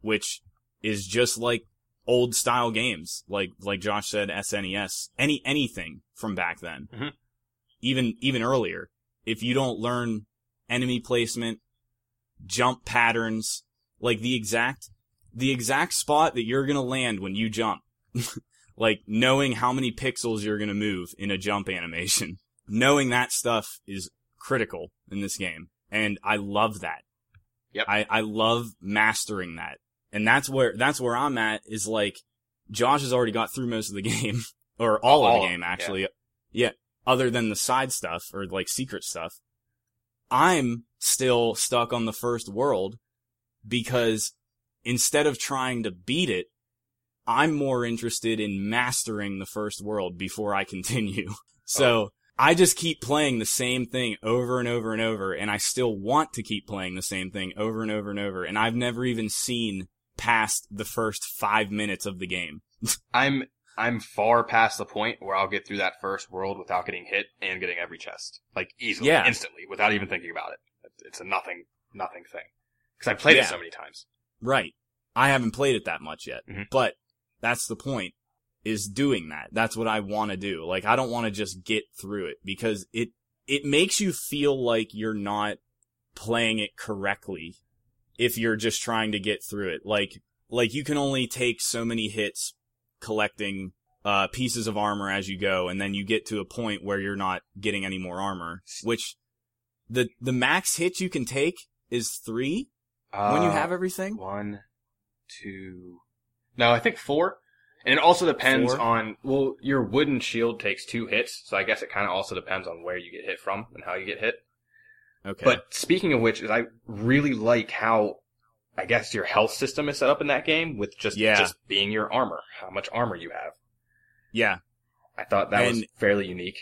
which is just like old style games, like like Josh said, SNES, any anything from back then, Mhm. even even earlier. If you don't learn enemy placement, jump patterns, like the exact the exact spot that you're gonna land when you jump, <laughs> like knowing how many pixels you're gonna move in a jump animation, <laughs> knowing that stuff is critical in this game, and I love that. Yep. I I love mastering that and that's where that's where I'm at is like Josh has already got through most of the <laughs> game or all, All of the game yeah. actually. Yeah. other than the side stuff or like secret stuff. I'm still stuck on the first world because instead of trying to beat it, I'm more interested in mastering the first world before I <laughs> continue. So I just keep playing the same thing over and over and over, and I still want to keep playing the same thing over and over and over, and I've never even seen past the first five minutes of the game. <laughs> I'm I'm far past the point where I'll get through that first world without getting hit and getting every chest like easily, Yeah. instantly, without even thinking about it. It's a nothing nothing thing because I played Yeah. it so many times. Right. I haven't played it that much yet, Mhm. but that's the point is doing that. That's what I want to do. Like I don't want to just get through it because it it makes you feel like you're not playing it correctly if you're just trying to get through it. Like like you can only take so many hits collecting uh pieces of armor as you go and then you get to a point where you're not getting any more armor, which the the max hit you can take is 3 when you Uh, have everything. one, two, no, I think four. And it also depends Four? on well, your wooden shield takes two hits, so I guess it kind of also depends on where you get hit from and how you get hit. Okay. But speaking of which, is I really like how I guess your health system is set up in that game with just Yeah. just being your armor, how much armor you have. yeah, I thought that was And- fairly unique.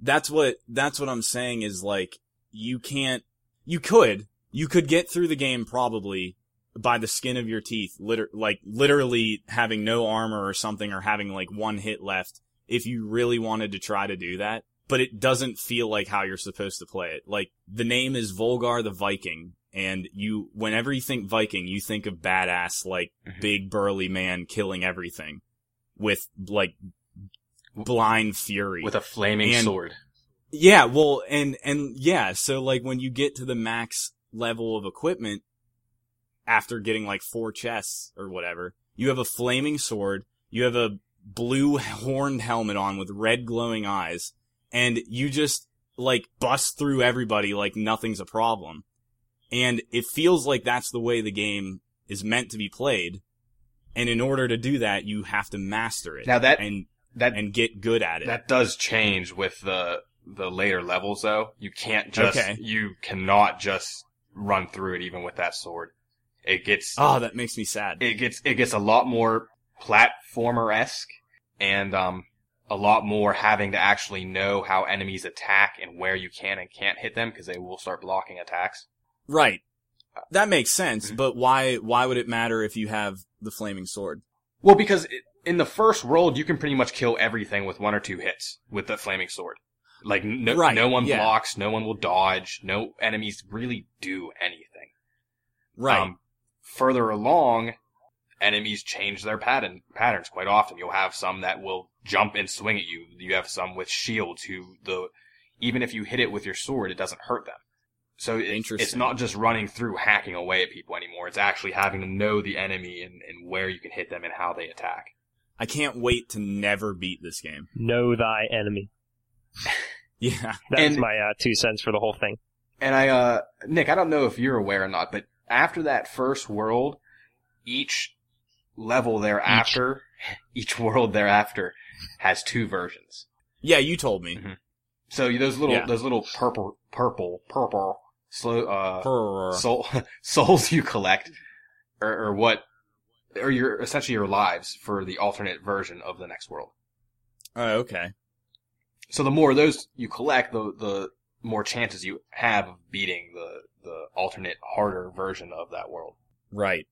that's what that's what I'm saying is like you can't you could you could get through the game probably by the skin of your teeth liter- like literally having no armor or something or having like one hit left if you really wanted to try to do that but it doesn't feel like how you're supposed to play it like the name is Volgarr the Viking and you whenever you think Viking you think of badass like Mhm. big burly man killing everything with like blind fury With a flaming And- sword. yeah, well, and, and yeah, so like when you get to the max level of equipment, after getting like four chests or whatever, you have a flaming sword, you have a blue <laughs> horned helmet on with red glowing eyes, and you just like bust through everybody like nothing's a problem. And it feels like that's the way the game is meant to be played. And in order to do that, you have to master it Now that and, that and get good at it. that does change with the the later levels though. You can't just Okay. you cannot just run through it even with that sword. It gets oh, that makes me sad. it gets it gets a lot more platformer esque and um a lot more having to actually know how enemies attack and where you can and can't hit them because they will start blocking attacks. Right. That makes sense, Mhm. but why why would it matter if you have the flaming sword? Well, because it, in the first world, you can pretty much kill everything with one or two hits with the flaming sword. Like no, Right, no one yeah. blocks, no one will dodge, no enemies really do anything. Right. Um, further along, enemies change their pattern patterns quite often. You'll have some that will jump and swing at you. You have some with shields who the even if you hit it with your sword, it doesn't hurt them. So it, it's not just running through hacking away at people anymore. It's actually having to know the enemy and, and where you can hit them and how they attack. I can't wait to never beat this game. Know thy enemy. <laughs> Yeah. That's And- my uh, two cents for the whole thing. And I, uh, Nick, I don't know if you're aware or not, but after that first world, each level thereafter, <laughs> each, world thereafter has two versions. Yeah, you told me. Mhm. So those little, Yeah. those little purple, purple, purple, slow, uh, soul, <laughs> souls you collect, or, or what, or your, essentially your lives for the alternate version of the next world. Oh, okay. So the more those you collect, the, the more chances you have of beating the, the alternate harder version of that world. Right.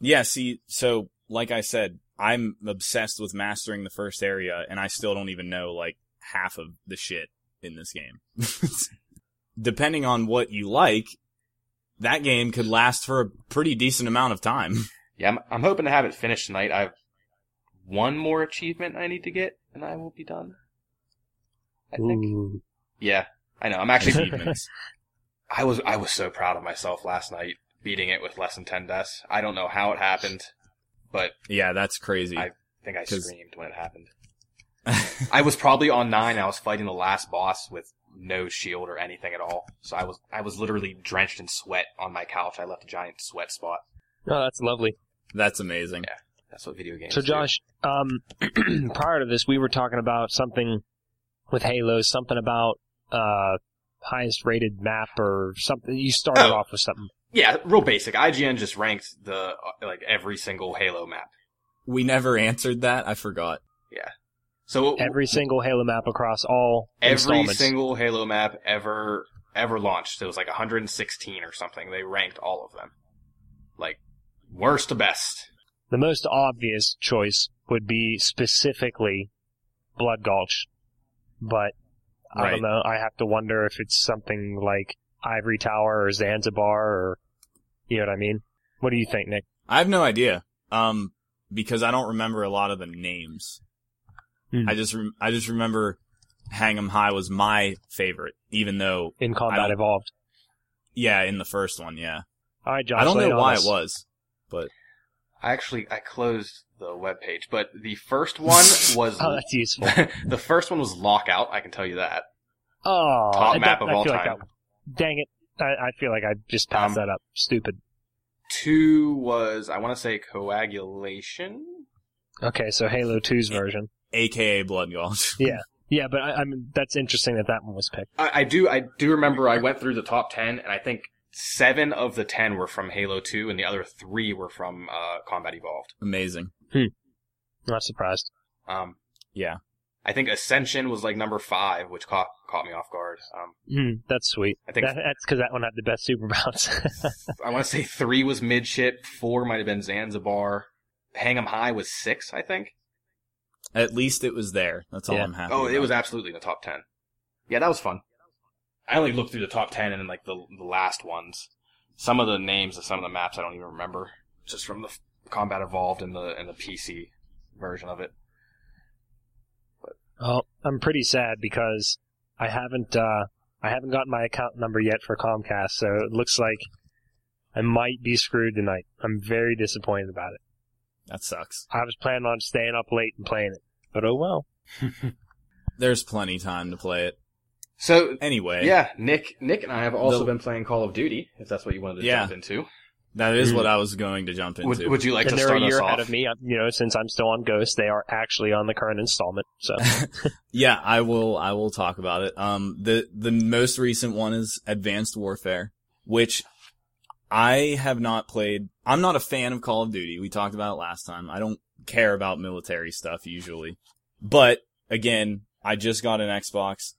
Yeah, see, so, like I said, I'm obsessed with mastering the first area, and I still don't even know, like, half of the shit in this game. <laughs> Depending on what you like, that game could last for a pretty decent amount of time. <laughs> Yeah, I'm, I'm hoping to have it finished tonight. I've one more achievement I need to get, and I will be done. I think. Ooh. Yeah, I know. I'm actually. <laughs> Achievements. I was I was so proud of myself last night beating it with less than ten deaths. I don't know how it happened, but yeah, that's crazy. I- I think I 'Cause- screamed when it happened. <laughs> I was probably on nine. I was fighting the last boss with no shield or anything at all. So I was I was literally drenched in sweat on my couch. I left a giant sweat spot. Oh, that's lovely. that's amazing. Yeah. That's what video games. So, do. Josh, um, <clears throat> prior to this, we were talking about something with Halo, something about uh, highest rated map or something. You started Oh. off with something. Yeah, real basic. IGN just ranked the uh, like every single Halo map. We never answered that. I forgot. Yeah. So Every single Halo map across all every single Halo map ever ever launched. It was like 116 or something. They ranked all of them, like worst to best. the most obvious choice would be specifically Blood Gulch, but I don't know. I have to wonder if it's something like Ivory Tower or Zanzibar or you know what I mean. What do you think, Nick? I have no idea. Um, because I don't remember a lot of the names. Hmm. I just, rem- I just remember Hang 'em High was my favorite, even though, In Combat Evolved. yeah, in the first one, yeah. All right, Josh. I don't know why us. it was. I actually I closed the web page, but the first one <laughs> was Oh, that's useful. <laughs> the first one was Lockout. I can tell you that. Oh, Top I- map that- of I all feel like time. that- dang it! I, I feel like I just passed Um, that up. Stupid. Two was I want to say coagulation. Okay, so Halo 2's version. AKA Blood Gulch. <laughs> Yeah, yeah, but I, I mean that's interesting that that one was picked. I, I do I do remember I went through the top ten, and I think seven of the ten were from Halo Two, and the other three were from uh, Combat Evolved. Amazing. Not surprised. Um, Yeah. I think Ascension was like number five, which caught caught me off guard. Um, Hmm, that's sweet. I think That, that's because that one had the best super bounce. <laughs> I want to say three was midship, four might have been Zanzibar, Hang 'em High was six, I think. At least it was there. That's all Yeah. I'm happy Oh, it was absolutely in the top ten. Yeah, that was fun. I only looked through the top ten and like the the last ones. Some of the names of some of the maps I don't even remember, just from the Combat Evolved and the and the PC version of it. oh, I'm pretty sad because I haven't uh, I haven't gotten my account number yet for Comcast, so it looks like I might be screwed tonight. I'm very disappointed about it. That sucks. I was planning on staying up late and playing it, but oh well. <laughs> There's plenty time to play it. So Anyway. yeah, Nick Nick and I have also The- been playing Call of Duty. If that's what you wanted to Yeah. jump into, That is Mm. what I was going to jump into. would, would you like and to start a us year off? ahead of me. You know, since I'm still on Ghost, they are actually on the current installment. So <laughs> Yeah, I will. I will talk about it. Um, the the most recent one is Advanced Warfare, which I have not played. I'm not a fan of Call of Duty. We talked about it last time. I don't care about military stuff usually, but again, I just got an Xbox.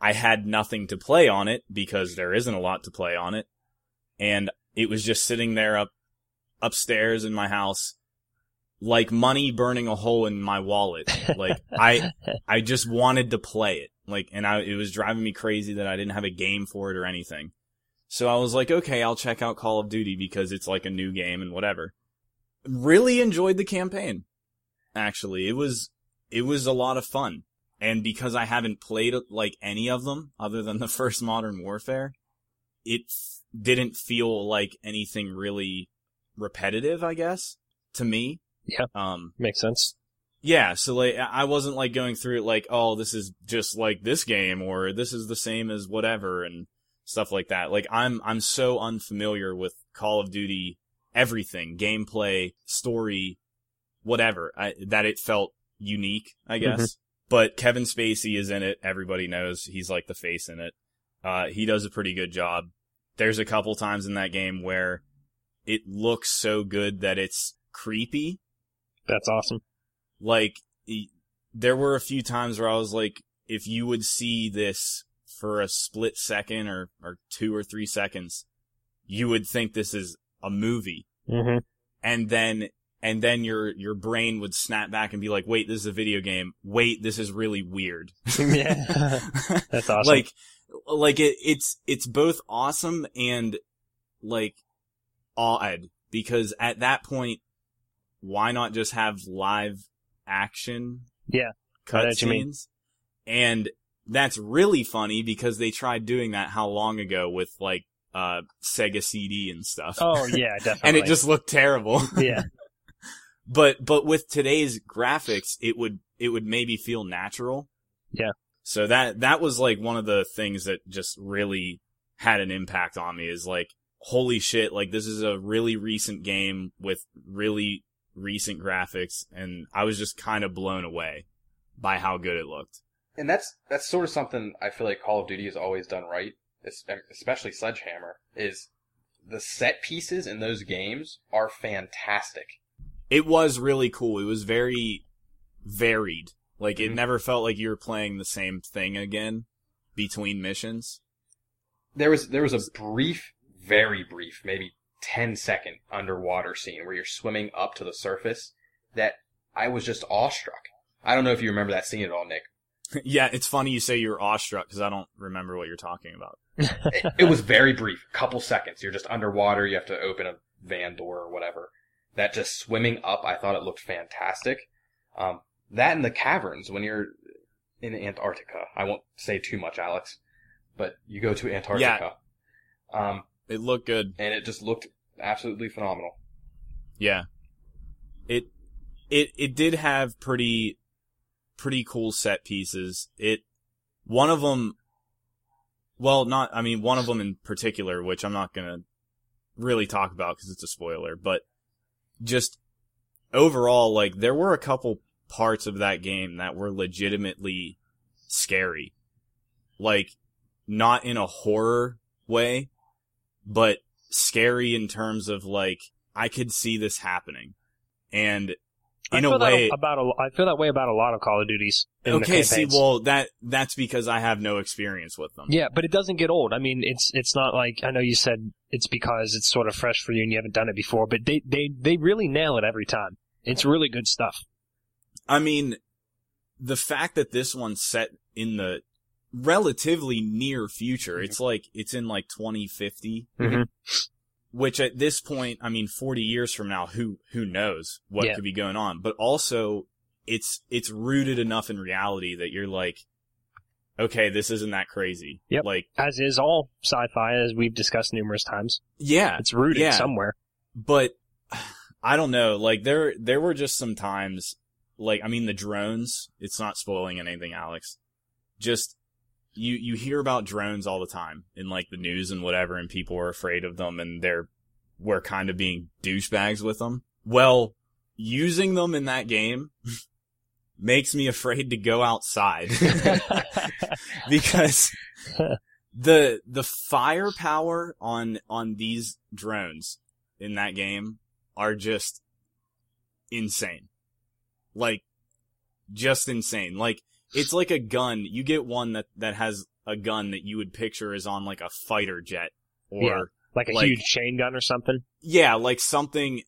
I had nothing to play on it because there isn't a lot to play on it. And it was just sitting there up upstairs in my house like money burning a hole in my wallet. Like <laughs> I I just wanted to play it. Like and I it was driving me crazy that I didn't have a game for it or anything. So I was like, okay, I'll check out Call of Duty because it's like a new game and whatever. Really enjoyed the campaign. Actually, it was it was a lot of fun. And because I haven't played like any of them other than the <laughs> first Modern Warfare, it f- didn't feel like anything really repetitive, I guess, to me. Yeah. Um, Makes sense. yeah, so like I wasn't like going through it like, oh, this is just like this game or this is the same as whatever and stuff like that. Like I'm I'm so unfamiliar with Call of Duty everything, gameplay, story, whatever, I, that it felt unique, I guess. But Kevin Spacey is in it. Everybody knows he's like the face in it. Uh, he does a pretty good job. There's a couple times in that game where it looks so good that it's creepy That's awesome. like there were a few times where I was like, if you would see this for a split second or, or two or three seconds, you would think this is a movie. hmm And then, and then your, your brain would snap back and be like, wait, this is a video game. Wait, this is really weird. <laughs> <laughs> yeah. That's awesome. Like, like it, it's, it's both awesome and like odd because at that point, why not just have live action? Yeah, I know what you mean. cutscenes. And that's really funny because they tried doing that how long ago with like, uh, Sega CD and stuff. oh <laughs> yeah, definitely. and it just looked terrible. yeah. But but with today's graphics it would it would maybe feel natural Yeah. so that that was like one of the things that just really had an impact on me is like holy shit like this is a really recent game with really recent graphics and i was just kind of blown away by how good it looked And that's that's sort of something I feel like Call of Duty has always done right, especially Sledgehammer. Is the set pieces in those games are fantastic. It was really cool it was very varied like it Mhm. never felt like you were playing the same thing again between missions There was there was a brief, very brief, maybe 10 second underwater scene where you're swimming up to the surface that I was just awestruck. I don't know if you remember that scene at all, Nick. <laughs> Yeah, it's funny you say you're awestruck because I don't remember what you're talking about. <laughs> it, it was very brief, couple seconds. You're just underwater. You have to open a van door or whatever. That just swimming up, I thought it looked fantastic. Um, that in the caverns when you're in Antarctica. I won't say too much, Alex, but you go to Antarctica. Um, It looked good. and it just looked absolutely phenomenal. Yeah. It it it did have pretty pretty cool set pieces. It one of them well, not I mean one of them in particular which I'm not going to really talk about cuz it's a spoiler, but just overall like there were a couple parts of that game that were legitimately scary. Like not in a horror way, but scary in terms of like I could see this happening. And in I a feel that way about a, I feel that way about a lot of Call of Duties. In the Okay, see well that that's because I have no experience with them. Yeah, but it doesn't get old. I mean, it's it's not like I know you said it's because it's sort of fresh for you and you haven't done it before, but they they they really nail it every time. It's really good stuff. I mean the fact that this one's set in the relatively near future, it's like it's in like 2050, Mhm. Which at this point, I mean 40 years from now, who who knows what Yeah. could be going on, but also it's it's rooted enough in reality that you're like okay, this isn't that crazy. Yep. Like As is all sci-fi, as we've discussed numerous times. yeah, It's rooted Yeah. somewhere. but <sighs> I don't know. Like there, there were just some times, like I mean, the drones. It's not spoiling anything, Alex. Just you, you hear about drones all the time in like the news and whatever, and people are afraid of them, and they're we're kind of being douchebags with them. Well, using them in that game <laughs> makes me afraid to go outside <laughs> <laughs> because the the firepower on on these drones in that game are just insane. Like just insane. Like it's like a gun. You get one that that has a gun that you would picture as on like a fighter jet or Yeah. Like a Like- huge chain gun or something. yeah, like something.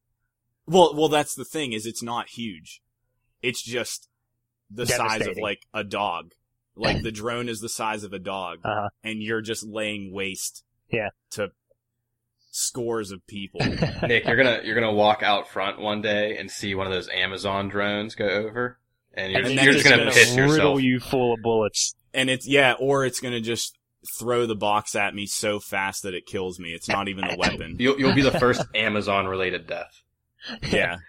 Well, well, that's the thing is it's not huge. It's just the size of like a dog. Like <laughs> the drone is the size of a dog, Uh-huh. and you're just laying waste. Yeah. To scores of people. <laughs> Nick, you're gonna you're gonna walk out front one day and see one of those Amazon drones go over, and you're, And you're then just gonna gonna piss riddle yourself. you full of bullets. and it's yeah, or it's gonna just throw the box at me so fast that it kills me. It's not even a weapon. <laughs> You'll you'll be the first <laughs> Amazon related death. yeah. <laughs>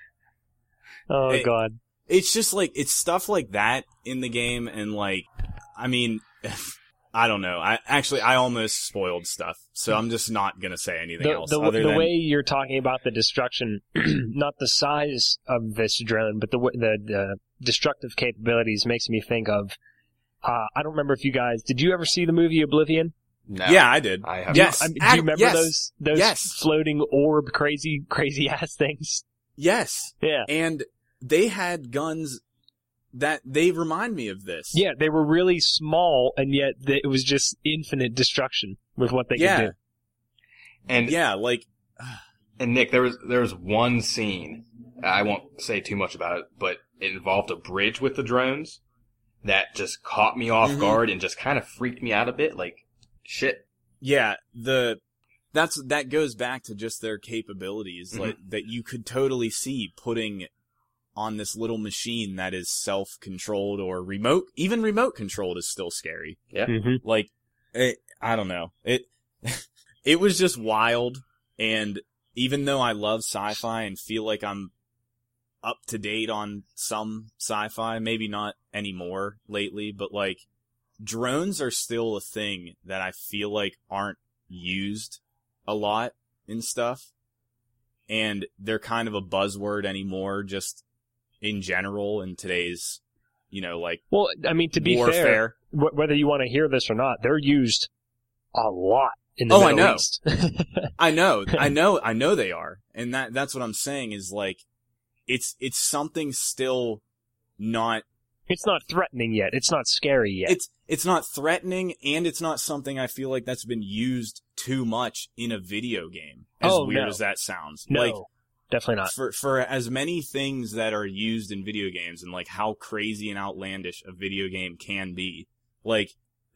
Oh Hey. god. it's just like it's stuff like that in the game and like i mean i don't know i actually i almost spoiled stuff so i'm just not gonna say anything The, else the, other the than way you're talking about the destruction, <clears throat> not the size of this drone, but the the, the destructive capabilities makes me think of. Uh, I don't remember if you guys did. You ever see the movie Oblivion? No. yeah i did I have. yes I do you remember yes. those those Yes. floating orb crazy <laughs> crazy ass things? yes Yeah, and they had guns that they remind me of this yeah. They were really small, and yet it was just infinite destruction with what they yeah could do. And yeah like <sighs> and Nick, there was there was one scene. I won't say too much about it, but it involved a bridge with the drones that just caught me off Mhm. guard and just kind of freaked me out a bit. Like, shit. yeah the that's that goes back to just their capabilities Mhm. like that you could totally see putting on this little machine that is self-controlled or remote even remote controlled is still scary. Hmm like it, i don't know. It <laughs> it was just wild. And even though i love sci-fi and feel like i'm up to date on some sci-fi maybe not anymore lately but like drones are still a thing that i feel like aren't used a lot in stuff. And they're kind of a buzzword anymore just in general in today's you know like Well, I mean, to be fair, warfare wh- whether you want to hear this or not, they're used a lot in the Oh, I know. East. <laughs> I know, I <laughs> know, I know they are, and that that's what I'm saying is like, it's it's something still not it's not threatening yet. It's not scary yet. it's it's not threatening, and it's not something I feel like that's been used too much in a video game. As Oh, weird no. as that sounds, no, like definitely not. for for as many things that are used in video games and like how crazy and outlandish a video game can be, like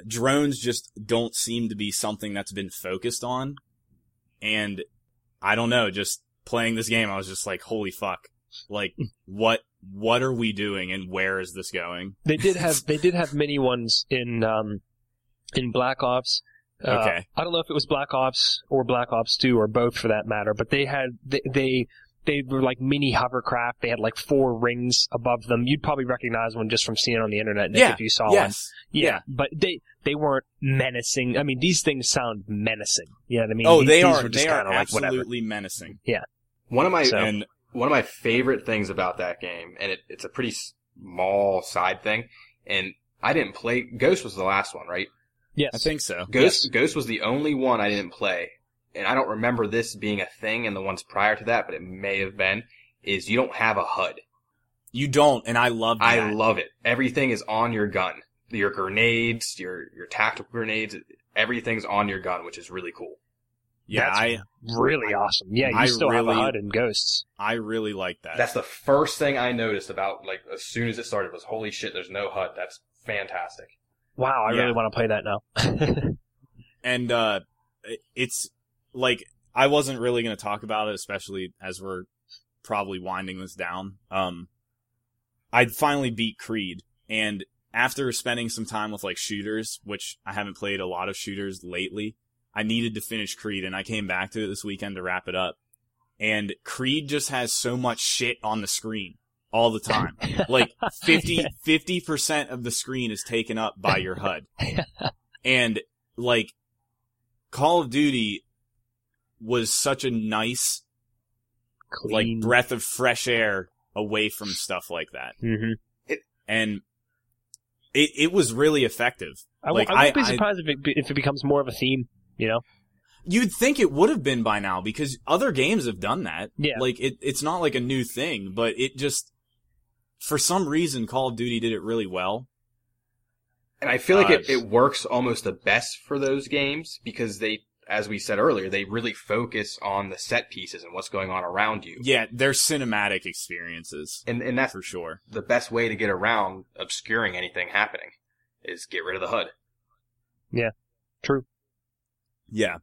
drones just don't seem to be something that's been focused on. And I don't know, just playing this game, I was just like, holy fuck. Like, what, what are we doing and where is this going? They did have <laughs> they did have mini ones in um in Black Ops. Uh, Okay. I don't know if it was Black Ops or Black Ops 2 or both for that matter, but they had they they, they were like mini hovercraft. They had like four rings above them. You'd probably recognize one just from seeing it on the internet Nick, Yeah, if you saw one. yes. Yeah, but they they weren't menacing. I mean, these things sound menacing. You know what I mean? Oh, These- they these are, were just they are kinda like whatever. absolutely menacing. Yeah. One of my So- And one of my favorite things about that game, and it, it's a pretty small side thing, and I didn't play. Ghost was the last one, right? Yes, I think so. Ghost Ghost was the only one I didn't play, and I don't remember this being a thing in the ones prior to that, but it may have been. Is you don't have a HUD. You don't, and I love that. I love it. Everything is on your gun. Your grenades, your your tactical grenades, everything's on your gun, which is really cool. yeah, That's I, really awesome. Yeah, you I still have a HUD and Ghosts. I really like that. That's the first thing I noticed about like as soon as it started was holy shit, there's no HUD. That's fantastic. Wow, I Yeah. really want to play that now. <laughs> and uh it's like I wasn't really going to talk about it especially as we're probably winding this down. Um I finally beat Creed and after spending some time with like shooters, which I haven't played a lot of shooters lately, I needed to finish Creed and I came back to it this weekend to wrap it up. And Creed just has so much shit on the screen all the time. <laughs> like 50 percent of the screen is taken up by your <laughs> HUD. and like Call of Duty was such a nice like breath of fresh air away from stuff like that. hmm And it it was really effective. I, w- Like, I wouldn't I- be I- surprised if it be- if it becomes more of a theme. You know? You'd think it would have been by now because other games have done that. Yeah. Like it it's not like a new thing, but it just for some reason Call of Duty did it really well. And I feel like it, Uh, it works almost the best for those games because they, as we said earlier, they really focus on the set pieces and what's going on around you. Yeah, they're cinematic experiences And, and that's for sure. the best way to get around obscuring anything happening is get rid of the HUD. Yeah. True. Yeah.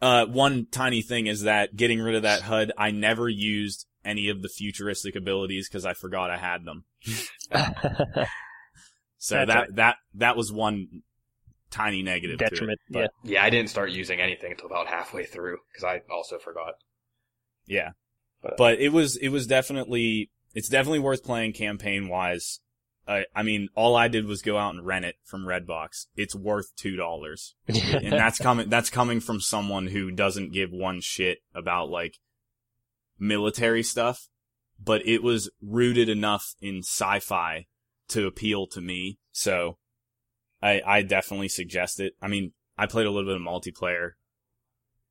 Uh, one tiny thing is that getting rid of that HUD, I never used any of the futuristic abilities because I forgot I had them. <laughs> So That's that right. that that was one tiny negative Detriment. To it. yeah. Yeah, I didn't start using anything until about halfway through because I also forgot. Yeah. But- uh, But it was it was definitely it's definitely worth playing campaign wise. I I mean, all I did was go out and rent it from Redbox. It's worth two dollars, and <laughs> that's coming that's coming from someone who doesn't give one shit about like military stuff. But it was rooted enough in sci-fi to appeal to me, so I I definitely suggest it. I mean, I played a little bit of multiplayer.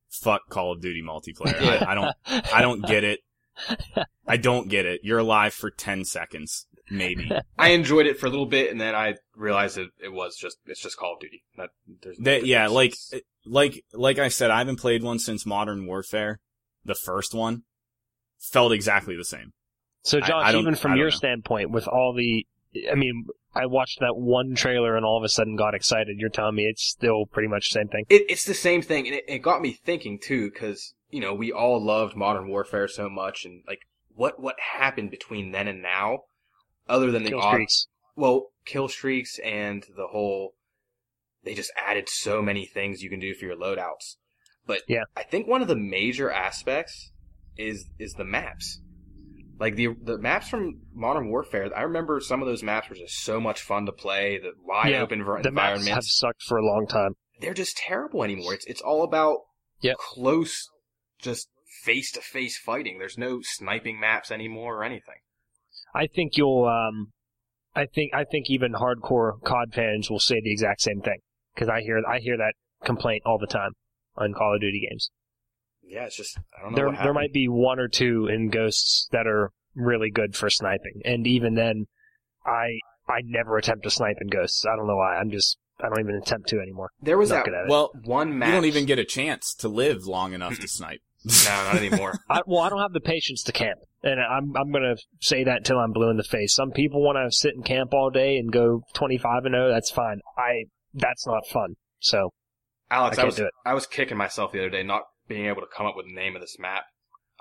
Fuck Call of Duty multiplayer. I, I don't I don't get it. <laughs> I don't get it. You're alive for 10 seconds, maybe. <laughs> I enjoyed it for a little bit and then I realized it, it was just, it's just Call of Duty. That, there's no That, yeah, like, like, like I said, I haven't played one since Modern Warfare. The first one felt exactly the same. So, I- Josh, I don't- even from don't your know. standpoint, with all the, I mean, I watched that one trailer and all of a sudden got excited. You're telling me it's still pretty much the same thing? It, it's the same thing, and it, it got me thinking too, because you know we all loved Modern Warfare so much, and like what what happened between then and now, other than the Kill streaks. well, kill streaks and the whole, they just added so many things you can do for your loadouts. But Yeah. I think one of the major aspects is is the maps. Like the the maps from Modern Warfare, I remember some of those maps were just so much fun to play. The wide Yeah, open ver- The maps have sucked for a long time. they're just terrible anymore. It's it's all about Yep. close, just face to face fighting. There's no sniping maps anymore or anything. I think you'll, um, I think, I think even hardcore COD fans will say the exact same thing. Cause I hear, I hear that complaint all the time on Call of Duty games. Yeah, it's just I don't know. There, what there might be one or two in Ghosts that are really good for sniping. And even then, I, I never attempt to snipe in Ghosts. I don't know why. I'm just, I don't even attempt to anymore. There was Not that good at it. Well, one map. you don't even get a chance to live long enough to snipe. <laughs> <laughs> no, not anymore. <laughs> I, well, I don't have the patience to camp, and I'm I'm gonna say that until I'm blue in the face. Some people want to sit in camp all day and go 25 and 0. That's fine. I that's not fun. So Alex, I I, can't was do it. I was kicking myself the other day not being able to come up with the name of this map.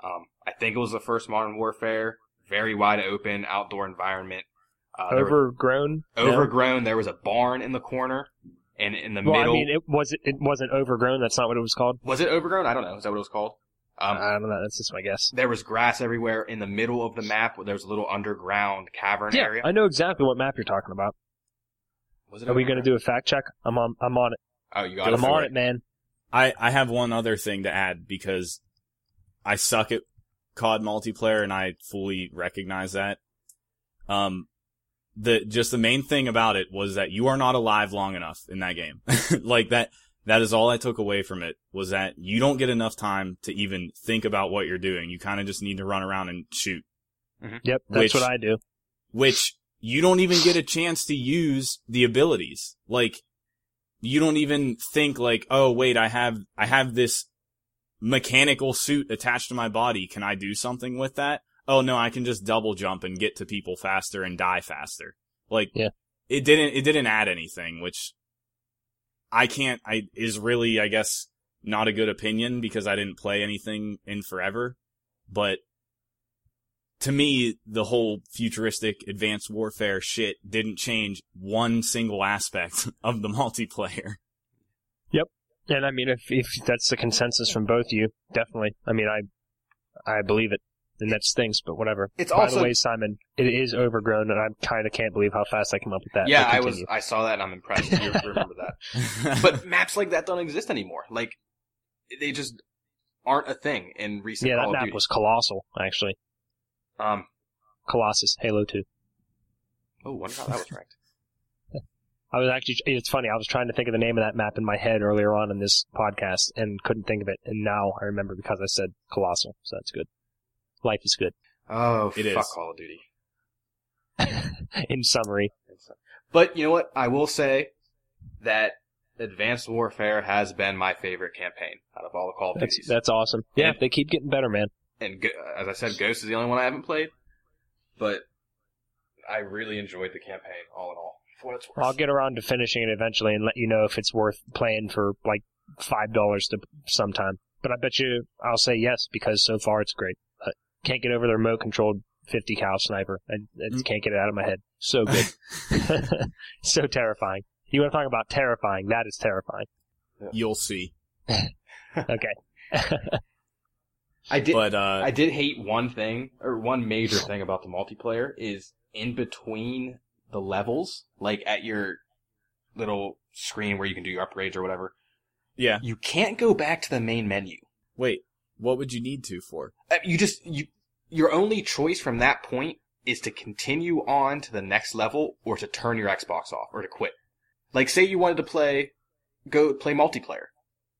Um, I think it was the first Modern Warfare, very wide open outdoor environment. Uh, there were- overgrown. overgrown. There was a barn in the corner, and in the Well, middle I mean, it was it, wasn't overgrown. That's not what it was called. was it overgrown? I don't know. Is that what it was called? Um, I don't know. That's just my guess. there was grass everywhere in the middle of the map. Where there was a little underground cavern Yeah, area. I know exactly what map you're talking about. Was it Are we going to do a fact check? I'm on. I'm on it. Oh, you got I'm it. on it, man. I, I have one other thing to add because I suck at COD multiplayer and I fully recognize that. Um, the, just the main thing about it was that you are not alive long enough in that game. <laughs> like that, that is all I took away from it was that you don't get enough time to even think about what you're doing. You kind of just need to run around and shoot, Yep, that's Which- what I do. which you don't even get a chance to use the abilities. Like, you don't even think like, oh wait, I have, I have this mechanical suit attached to my body. Can I do something with that? Oh no, I can just double jump and get to people faster and die faster. Like, Yeah. it didn't, it didn't add anything, which I can't, I, is really, I guess, not a good opinion because I didn't play anything in forever. But to me, the whole futuristic advanced warfare shit didn't change one single aspect <laughs> of the multiplayer. Yep. And I mean, if if that's the consensus from both of you, definitely. I mean, I I believe it, and that stinks, But whatever. It's By also the way, Simon, it is overgrown, and I kind of can't believe how fast I came up with that. yeah. I was. I saw that and I'm impressed. You <laughs> remember that? <laughs> But maps like that don't exist anymore. Like they just aren't a thing in recent yeah, that Call of map Duty. was colossal. Actually, Um. Colossus, Halo Two. Oh, wonder how that was ranked. <laughs> I was actually, it's funny, I was trying to think of the name of that map in my head earlier on in this podcast and couldn't think of it. And now I remember because I said colossal. So that's good. Life is good. Oh, It fuck is. Call of Duty. <laughs> in summary. But you know what? I will say that Advanced Warfare has been my favorite campaign out of all the Call of That's Duties. that's awesome. Yeah, And- they keep getting better, man. And as I said, Ghost is the only one I haven't played, but I really enjoyed the campaign all in all. For what it's worth. I'll get around to finishing it eventually and let you know if it's worth playing for like five dollars to sometime. But I bet you I'll say yes because so far it's great. But can't get over the remote controlled 50 cal sniper. I, I just can't get it out of my head. So good. <laughs> <laughs> so terrifying. You want to talk about terrifying? That is terrifying. You'll see. <laughs> Okay. I did. But uh, I did hate one thing, or one major thing about the multiplayer is in between the levels, like at your little screen where you can do your upgrades or whatever, yeah. you can't go back to the main menu. Wait, what would you need to for? Uh, You just, you, your only choice from that point is to continue on to the next level or to turn your Xbox off or to quit. Like say you wanted to play, go play multiplayer.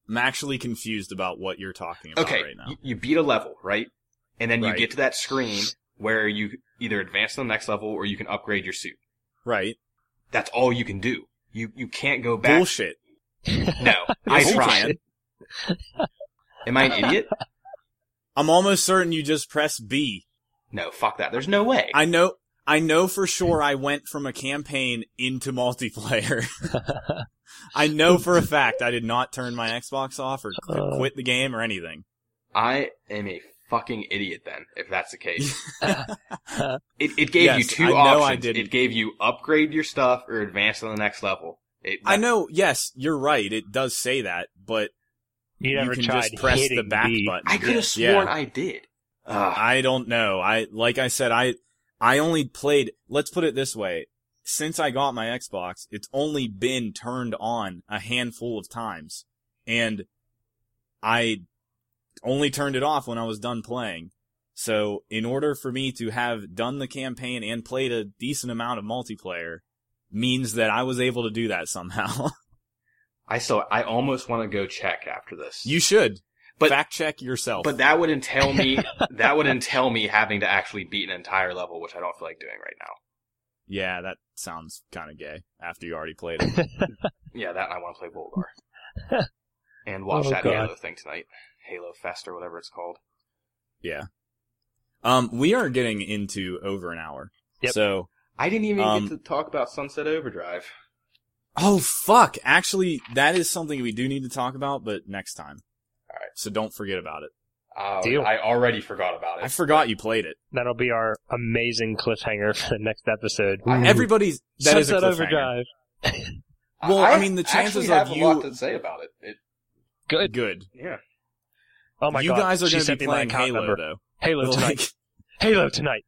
I'm actually confused about what you're talking about Okay, right now. you, you beat a level, right? And then you Right. get to that screen where you either advance to the next level or you can upgrade your suit. Right. That's all you can do. You you can't go back. Bullshit. No, <laughs> I tried. Am I an idiot? I'm almost certain you just press B. No, fuck that. There's no way. I know I know for sure I went from a campaign into multiplayer. <laughs> I know for a fact I did not turn my Xbox off or Uh. quit the game or anything. I am a fucking idiot then, if that's the case. <laughs> It, it gave you Yes, two I know options. I didn't. It gave you upgrade your stuff or advance to the next level. It, I know, yes, you're right. It does say that, but You you never can tried just press the back B. button. I could have Yeah. sworn I did. Ugh. I don't know. I like I said I I only played let's put it this way. Since I got my Xbox, it's only been turned on a handful of times. And I only turned it off when I was done playing. So, in order for me to have done the campaign and played a decent amount of multiplayer means that I was able to do that somehow. <laughs> I still, I almost want to go check after this. you should But- fact check yourself. but that would entail me, <laughs> that would entail me having to actually beat an entire level, which I don't feel like doing right now. yeah, that sounds kind of gay after you already played <laughs> it. Yeah, that I want to play Volgarr. <laughs> and watch Oh, that God. Halo thing tonight. Halo Fest or whatever it's called. Yeah. Um, we are getting into over an hour. Yep. So, I didn't even Um, get to talk about Sunset Overdrive. oh fuck! Actually, that is something we do need to talk about, but next time. All right. So don't forget about it. Uh, Deal. I already forgot about it. I forgot you played it. That'll be our amazing cliffhanger for the next episode. I- Everybody's that is a cliffhanger. Overdrive. Well, I mean, the chances actually of have you- a lot to say about it. it Good. Good. yeah. Oh my you god. You guys are she going to sent be playing Halo number. though. Halo <laughs> tonight. Halo tonight.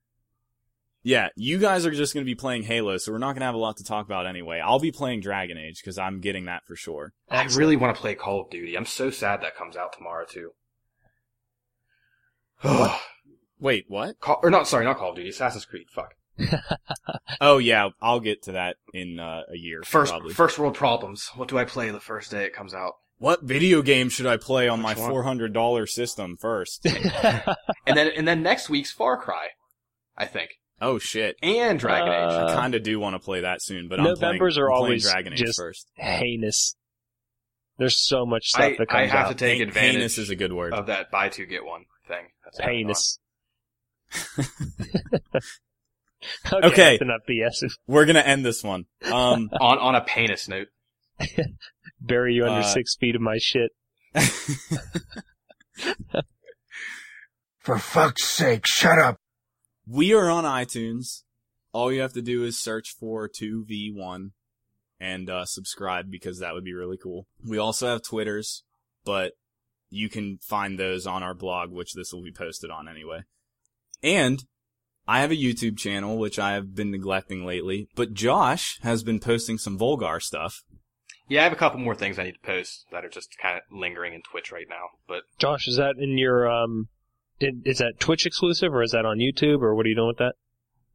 Yeah, you guys are just going to be playing Halo, so we're not going to have a lot to talk about anyway. I'll be playing Dragon Age because I'm getting that for sure. I really want to play Call of Duty. I'm so sad that comes out tomorrow too. <sighs> Wait, what? Call, or not, sorry, not Call of Duty. Assassin's Creed. Fuck. <laughs> Oh yeah, I'll get to that in uh, a year. First, probably. first world problems. What do I play the first day it comes out? What video game should I play on my Which one? four hundred dollar system first? <laughs> And then, and then next week's Far Cry, I think, oh shit! and Dragon Age. Uh, I kind of do want to play that soon, but I'm Novembers playing, are I'm playing always Dragon Age just first. heinous. There's so much stuff I, that comes I have out. to take Hein- advantage Heinous is a good word. of that buy two get one thing. That's going Heinous. <laughs> okay, Okay. enough BS. <laughs> We're gonna end this one. Um, on. <laughs> on on a penis note. Bury you under Uh, six feet of my shit. For fuck's sake, shut up. We are on iTunes. All you have to do is search for two V one and uh, subscribe because that would be really cool. We also have Twitters, but you can find those on our blog, which this will be posted on anyway. And I have a YouTube channel, which I have been neglecting lately, but Josh has been posting some Volgarr stuff. Yeah, I have a couple more things I need to post that are just kind of lingering in Twitch right now. But Josh, is that in your um? I- Is that Twitch exclusive or is that on YouTube or what are you doing with that?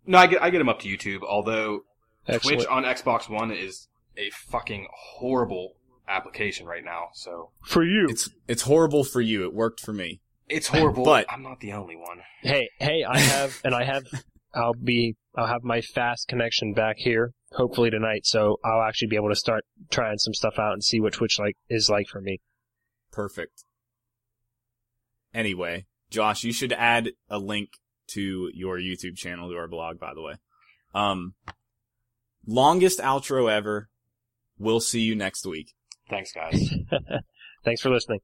no, I get I get them up to YouTube. Although Excellent. Twitch on Xbox One is a fucking horrible application right now. So for you. It's it's horrible for you. It worked for me. it's horrible. <laughs> But- I'm not the only one. Hey, hey, I have, and I have, I'll be, I'll have my fast connection back here. hopefully tonight. So I'll actually be able to start trying some stuff out and see what Twitch like is like for me. Perfect. Anyway, Josh, you should add a link to your YouTube channel to our blog, by the way. Um, longest outro ever. We'll see you next week. Thanks, guys. <laughs> Thanks for listening.